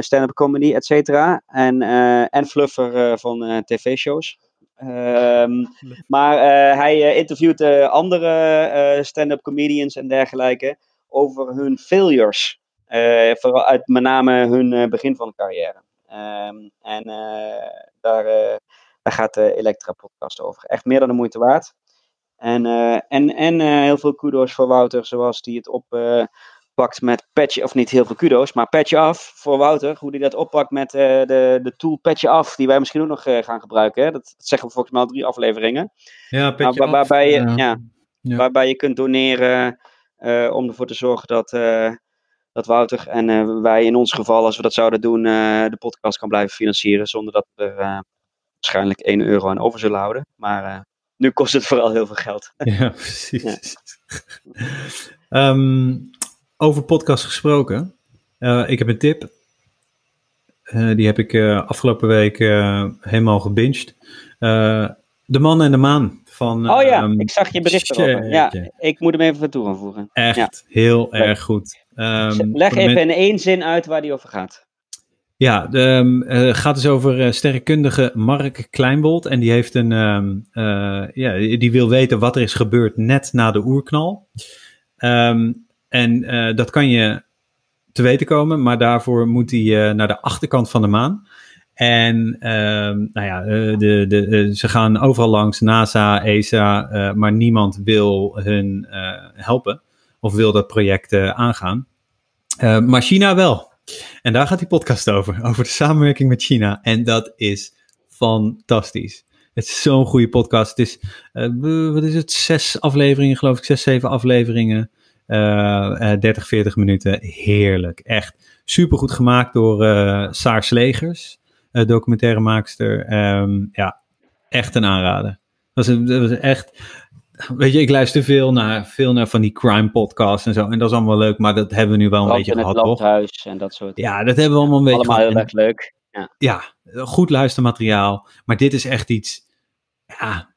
stand-up comedy, et cetera. En, en fluffer van tv-shows. Um, maar uh, hij uh, interviewt uh, andere stand-up comedians en dergelijke over hun failures. vooral uit met name hun begin van de carrière. Um, en daar, daar gaat de Elektra podcast over. Echt meer dan de moeite waard. En, en, en heel veel kudos voor Wouter, zoals hij het op pakt met patch, of niet heel veel kudo's, maar patch af voor Wouter, hoe hij dat oppakt met uh, de, de tool patch af, die wij misschien ook nog uh, gaan gebruiken. Hè? Dat, zeggen we volgens mij al drie afleveringen. Ja, patch waar, waarbij, je, ja, ja. waarbij je kunt doneren uh, om ervoor te zorgen dat, dat Wouter en wij in ons geval, als we dat zouden doen, de podcast kan blijven financieren, zonder dat we er waarschijnlijk 1 euro aan over zullen houden. Maar nu kost het vooral heel veel geld. Ja, precies. Ja. um, over podcast gesproken. Uh, ik heb een tip. Uh, die heb ik uh, afgelopen week helemaal gebinged. de Man en de Maan. Van, oh ja, um, ik zag je bericht erover. Ja, ik moet hem even toe gaan voegen. Echt ja. heel Leuk. erg goed. Um, Leg even in één zin uit waar die over gaat. Ja, het um, gaat dus over sterrenkundige Mark Kleinbold. En die heeft een, ja, die wil weten wat er is gebeurd net na de oerknal. Um, en uh, dat kan je te weten komen, maar daarvoor moet hij uh, naar de achterkant van de maan. En uh, nou ja, de, de, ze gaan overal langs, NASA, ESA, maar niemand wil hun helpen of wil dat project aangaan. maar China wel. En daar gaat die podcast over, over de samenwerking met China. En dat is fantastisch. Het is zo'n goede podcast. Het is, wat is het, zes afleveringen geloof ik, zes, zeven afleveringen. Uh, 30, 40 minuten. Heerlijk. Echt super goed gemaakt door uh, Saar Slegers, documentairemaakster. Um, ja, echt een aanrader. Dat was, dat was echt. Weet je, ik luister veel naar, veel naar van die crime podcasts en zo. En dat is allemaal leuk, maar dat hebben we nu wel een beetje gehad, het toch? En dat soort Ja, dat hebben we allemaal een beetje Allemaal gehad. heel erg leuk. Ja. Ja, goed luistermateriaal. Maar dit is echt iets. Ja,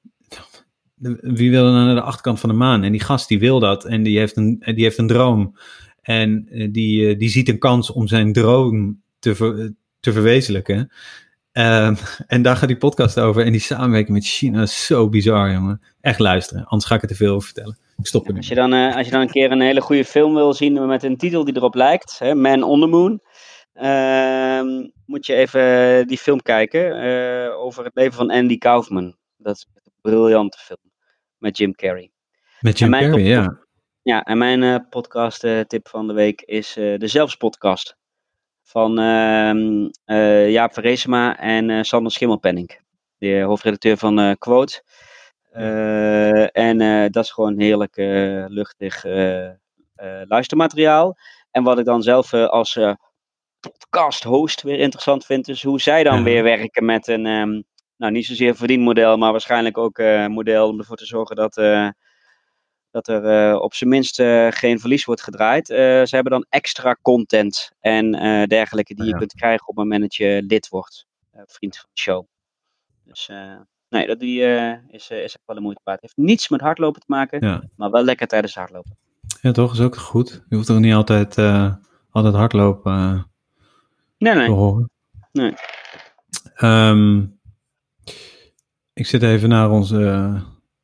wie wil er naar de achterkant van de maan? En die gast die wil dat en die heeft een, die heeft een droom. En die, die ziet een kans om zijn droom te, ver, te verwezenlijken. Uh, en daar gaat die podcast over. En die samenwerking met China is zo bizar, jongen. Echt luisteren, anders ga ik er te veel over vertellen. Ik stop er als, je dan, uh, als je dan een keer een hele goede film wil zien met een titel die erop lijkt, hè, Man on the Moon, uh, moet je even die film kijken over het leven van Andy Kaufman. Dat is een briljante film met Jim Carrey. Met Jim Carrey, ja. Ja, en mijn uh, podcast uh, tip van de week is uh, de Zelfspodcast van uh, Jaap Verreesema en Sander Schimmelpenning, de hoofdredacteur van Quote. en dat is gewoon heerlijk luchtig luistermateriaal. En wat ik dan zelf als podcast host weer interessant vind. Dus hoe zij dan Ja. weer werken met een, ehm, nou niet zozeer verdienmodel, maar waarschijnlijk ook eh, een model om ervoor te zorgen dat, eh, dat er eh, op zijn minst eh, geen verlies wordt gedraaid. Eh, ze hebben dan extra content en eh, dergelijke die Ja. je kunt krijgen op het moment dat je lid wordt. eh, vriend van de show. Dus eh, nee, dat die, eh, is, eh, is echt wel de moeite waard. Het heeft niets met hardlopen te maken, Ja. maar wel lekker tijdens hardlopen. ja, toch? Is ook goed. Je hoeft toch niet altijd, eh, altijd hardlopen eh, Nee, te nee. horen? Nee. Ehm, ik zit even naar onze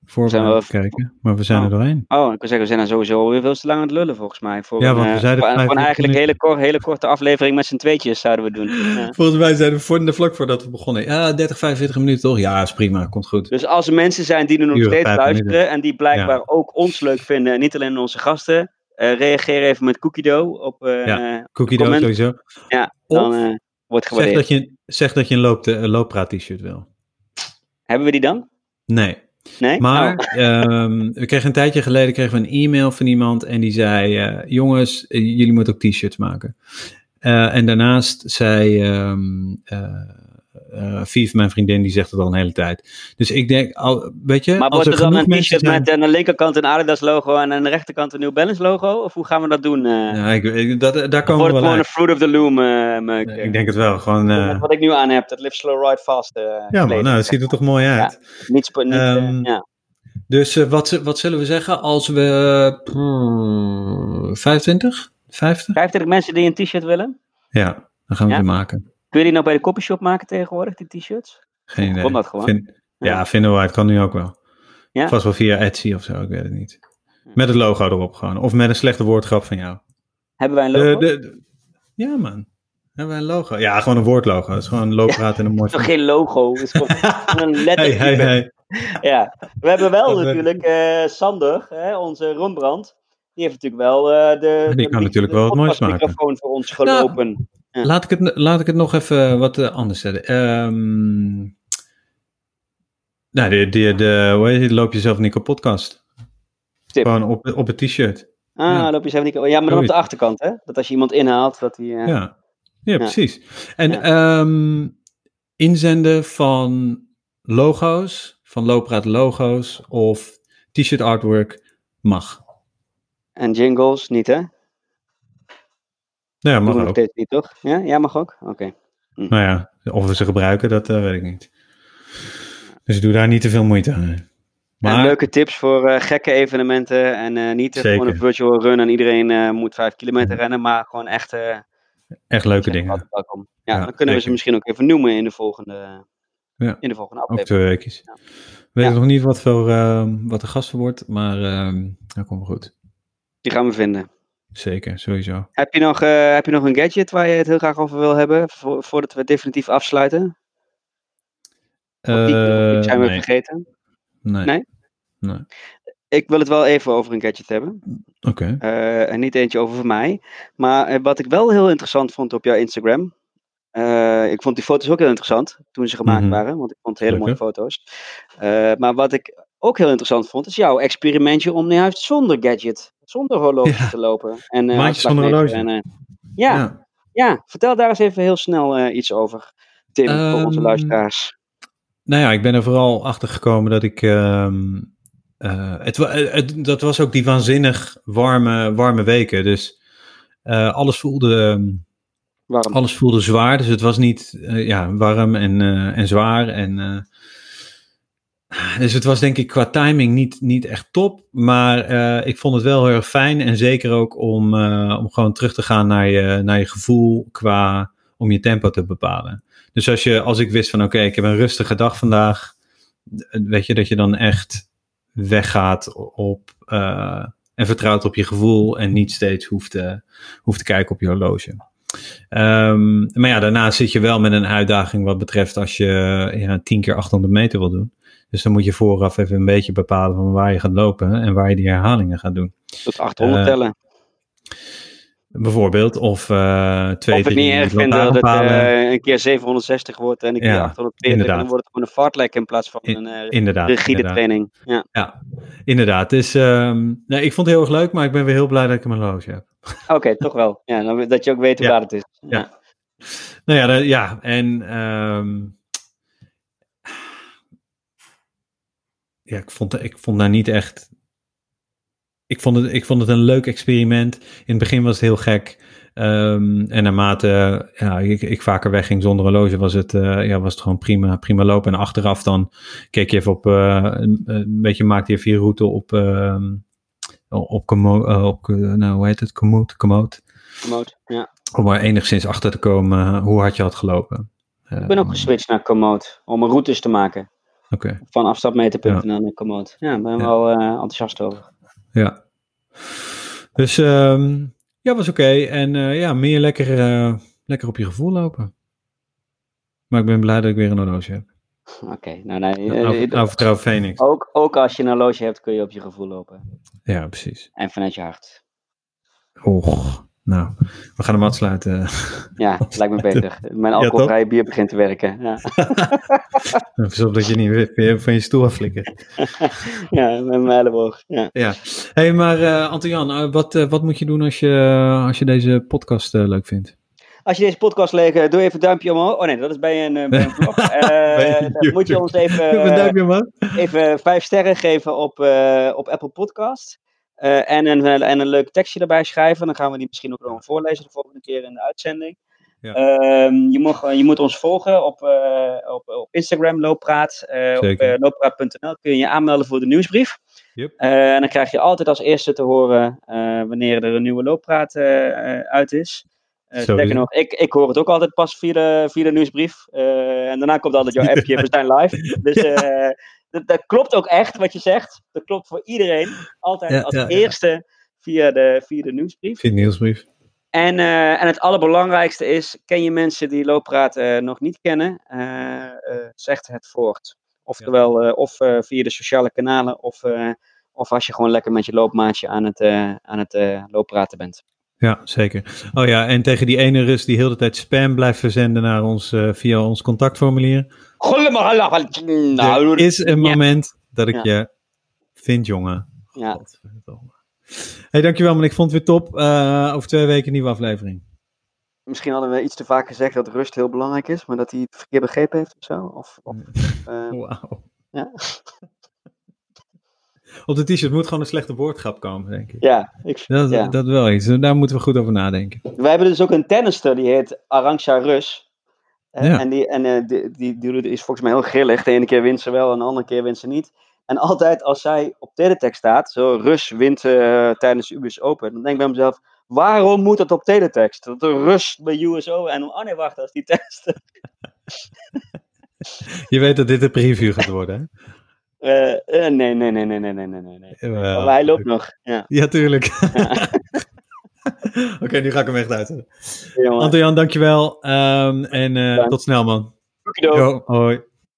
voorbereiding we- te kijken, maar we zijn er Oh. doorheen. Oh, ik wil zeggen, we zijn dan sowieso weer veel te lang aan het lullen volgens mij. Voor Ja, een, want we eh, zeiden voor, voor een 45 eigenlijk hele, kort, hele korte aflevering met z'n tweetjes zouden we doen. Ja. Volgens mij zijn we voor, de vlak voordat we begonnen. Ja, 30, 45 minuten toch? Ja, is prima, komt goed. Dus als er mensen zijn die er nog steeds luisteren minuten. en die blijkbaar ook ons leuk vinden, en niet alleen onze gasten, eh, reageer even met cookie dough op Ja, Cookie dough sowieso. ja, dan wordt Zeg gewaardeerd. dat je, zeg dat je een, loop, een looppraat t-shirt wil. Hebben we die dan? Nee. Nee? Maar Oh. ehm, we kregen een tijdje geleden kregen we een e-mail van iemand en die zei: eh, Jongens, eh, jullie moeten ook t-shirts maken. Eh, en daarnaast zei ehm eh eh, Vief, mijn vriendin, die zegt het al een hele tijd. Dus ik denk, al, weet je, maar als wordt er er dan een t-shirt zijn. met aan de linkerkant een Adidas logo en aan de rechterkant een New Balance logo? Of hoe gaan we dat doen? eh Ja, ik, ik- dat, daar of komen wordt we het wel gewoon een uit. Fruit of the Loom eh? Ik denk het wel. Gewoon, eh, Wat ik nu aan heb, dat Live Slow Ride Fast. eh, ja, man, nou, dat ziet er toch mooi uit. Niet, spo- niet, eh, Ehm, ja. Dus eh, wat, wat zullen we zeggen als we. hmm, 25? 50? 25 mensen die een t-shirt willen? Ja, dan gaan we Ja? die maken. Kun je die nou bij de copyshop maken tegenwoordig, die t-shirts? Geen idee. Kon dat gewoon? Vind- ja, Ja. vinden we uit. Kan nu ook wel. Ja? Vast wel via Etsy of zo, ik weet het niet. Met het logo erop gewoon. Of met een slechte woordgrap van jou. Hebben wij een logo? de, de- ja, man. Hebben wij een logo? Ja, gewoon een woordlogo. Het is gewoon een looppraat en een mooi... Geen logo, het is gewoon een letter. Hey, hey, hey. Ja. We hebben wel Dat natuurlijk eh, Sander, hè, onze Rembrandt. Die heeft natuurlijk wel eh, de, die kan de- natuurlijk de wel wat moois maken. podcastmicrofoon voor ons gelopen. Ja. Laat ik, het, laat ik het nog even wat eh, anders zetten. Ehm nou, de, de, de, hoe heet het? Loop jezelf niet podcast. Tip. Gewoon op, op het t-shirt. ah, ja. loop je zelf niet. Ja, maar dan op de achterkant, hè? Dat als je iemand inhaalt, dat die. eh, Ja, ja, precies. En ehm, inzenden van logo's, van Looppraat logo's of t-shirt artwork mag. En jingles niet, hè? Ja, Mag nog ook. steeds niet, toch? Ja, ja mag ook. Oké. Nou ja, of we ze gebruiken, dat eh, weet ik niet. Dus doe daar niet te veel moeite aan. En Maar leuke tips voor eh, gekke evenementen. En eh, niet Zeker. gewoon een virtual run en iedereen moet vijf kilometer rennen, maar gewoon echt. echt leuke dingen. Ja, Ja, dan kunnen we ze misschien ook even noemen in de volgende, Ja. in de volgende Ook aflevering. twee weekjes. Ja. We weten nog niet wat, voor, wat de gast wordt, maar dat komt wel goed. Die gaan we vinden. Zeker, sowieso. Heb je, nog, eh, heb je nog een gadget waar je het heel graag over wil hebben, vo- voordat we definitief afsluiten? Of die, zijn we nee. vergeten? Nee. Nee? Nee. Ik wil het wel even over een gadget hebben. Oké. Eh, en niet eentje over mij. Maar wat ik wel heel interessant vond op jouw Instagram. ik vond die foto's ook heel interessant toen ze gemaakt Mhm. waren. Want ik vond hele mooie foto's. Maar wat ik ook heel interessant vond, is jouw experimentje om juist zonder gadget, zonder horloge Ja. te lopen. En, eh, Maandjes zonder hartslagmeter horloge. En, eh, ja, ja. vertel daar eens even heel snel eh, iets over. Tim, voor onze Ehm, luisteraars. Nou ja, ik ben er vooral achter gekomen dat ik. ehm, eh, het, het, dat was ook die waanzinnig warme, warme weken. Dus alles, voelde, ehm, Waarom? alles voelde zwaar. Dus het was niet ja, warm en, en zwaar. En, dus het was denk ik qua timing niet, niet echt top. Maar eh, ik vond het wel heel erg fijn. En zeker ook om, eh, om gewoon terug te gaan naar je, naar je gevoel qua om je tempo te bepalen. Dus als, je, als ik wist van oké, ik heb een rustige dag vandaag, weet je dat je dan echt weggaat op eh, en vertrouwt op je gevoel en niet steeds hoeft te, hoeft te kijken op je horloge. Ehm, maar ja, daarna zit je wel met een uitdaging wat betreft als je ja, 10 keer 800 meter wil doen. Dus dan moet je vooraf even een beetje bepalen van waar je gaat lopen en waar je die herhalingen gaat doen. Tot 800 eh, tellen. Bijvoorbeeld, of eh twee, Of het drie niet erg vinden dat het eh, een keer 760 wordt en een keer Ja, 820. En inderdaad. dan wordt het gewoon een fartlek in plaats van een Inderdaad. rigide inderdaad. training. Ja. Ja, inderdaad. Dus nee, ik vond het heel erg leuk, maar ik ben weer heel blij dat ik een horloge heb. Oké, toch wel. Ja, dan, dat je ook weet Ja. laat het is. Ja. Nou ja, ja en ehm, ja, ik vond, ik vond daar niet echt. Ik vond, het, ik vond het een leuk experiment. In het begin was het heel gek. Ehm, en naarmate ja, ik, ik vaker wegging zonder horloge, was het, eh, ja, was het gewoon prima, prima lopen. En achteraf dan keek je even op, eh, een, een beetje maakte je even je route op, ehm, op, Komo, eh, op, nou, hoe heet het, Komoot, Komoot. Komoot, ja. Om er enigszins achter te komen hoe hard je had gelopen. Ik ben ook geswitcht naar Komoot om een routes te maken. Oké, Van afstapmeterpunten naar Komoot. Ja, daar ben wel eh, enthousiast over. ja. Dus ehm, ja, was oké. En eh, ja, meer lekker, eh, lekker op je gevoel lopen. Maar ik ben blij dat ik weer een horloge heb. Oké, nou nee. eh, Nou, nou vertrouw Phoenix. ook, ook als je een horloge hebt, kun je op je gevoel lopen. Ja, precies. En vanuit je hart. Och, nou, we gaan hem afsluiten. Ja, lijkt me beter. Mijn Ja, alcoholvrije bier begint te werken. Ja, Pas op dat je niet weer- weer van je stoel afflikkert. ja met mijn elleboog. Ja. Ja. hey, maar eh Anton-Jan, eh, wat, eh, wat moet je doen als je, als je deze podcast leuk vindt? Als je deze podcast leek, eh, doe even een duimpje omhoog. Oh nee, dat is bij een, bij een vlog. Bij dan moet je ons even, even vijf sterren geven op, op Apple Podcast. Eh, en, een, en een leuk tekstje erbij schrijven. Dan gaan we die misschien ook nog voorlezen de volgende keer in de uitzending. Ja. Ehm, je, mag, je moet ons volgen op, eh, op, op Instagram, Looppraat. eh op eh, looppraat.nl kun je je aanmelden voor de nieuwsbrief. Yep. Eh, en dan krijg je altijd als eerste te horen eh, wanneer er een nieuwe Looppraat eh, eh, uit is. Eh het. nog, ik, ik hoor het ook altijd pas via de, via de nieuwsbrief. Eh, en daarna komt altijd jouw appje, we zijn live. Dus eh, dat, dat klopt ook echt wat je zegt. Dat klopt voor iedereen. Altijd Ja, als ja, ja. eerste via de, via de nieuwsbrief. Je nieuwsbrief? En, eh, en het allerbelangrijkste is, ken je mensen die Looppraat eh, nog niet kennen, eh eh, zeg het voort. Oftewel, eh, of eh, via de sociale kanalen, of, eh, of als je gewoon lekker met je loopmaatje aan het, eh, aan het eh, looppraten bent. Ja, zeker. Oh ja, en tegen die ene Rus die heel de tijd spam blijft verzenden naar ons via ons contactformulier. Nou, er is een ja. moment dat ik Ja. je vind, jongen. Ja. Hey, dankjewel man. Ik vond het weer top. Eh, over twee weken een nieuwe aflevering. Misschien hadden we iets te vaak gezegd dat rust heel belangrijk is, maar dat hij het verkeerd begrepen heeft of zo. Of, of, eh, Wauw. ja. Op de t-shirt moet gewoon een slechte woordgrap komen, denk ik. ja, ik, Dat, ja. dat wel iets. Daar moeten we goed over nadenken. We hebben dus ook een tennister die heet Arantxa Rus. Ja. En, die, en eh, die, die, die is volgens mij heel grillig. De ene keer wint ze wel en de andere keer wint ze niet. En altijd als zij op teletext staat, zo Rus wint eh, tijdens de US Open, dan denk ik bij mezelf, waarom moet dat op teletext? Dat de Rus bij US Open en oh nee, wacht, is die tennister. Je weet dat dit een preview gaat worden, hè? Eh, nee, nee, nee, nee, nee, nee, nee, nee. Maar hij loopt nog. Ja, Ja, tuurlijk. Oké, nu ga ik hem echt uit. jongen. Anton-Jan, dankjewel. Ehm en eh, tot snel, man. Yo, hoi.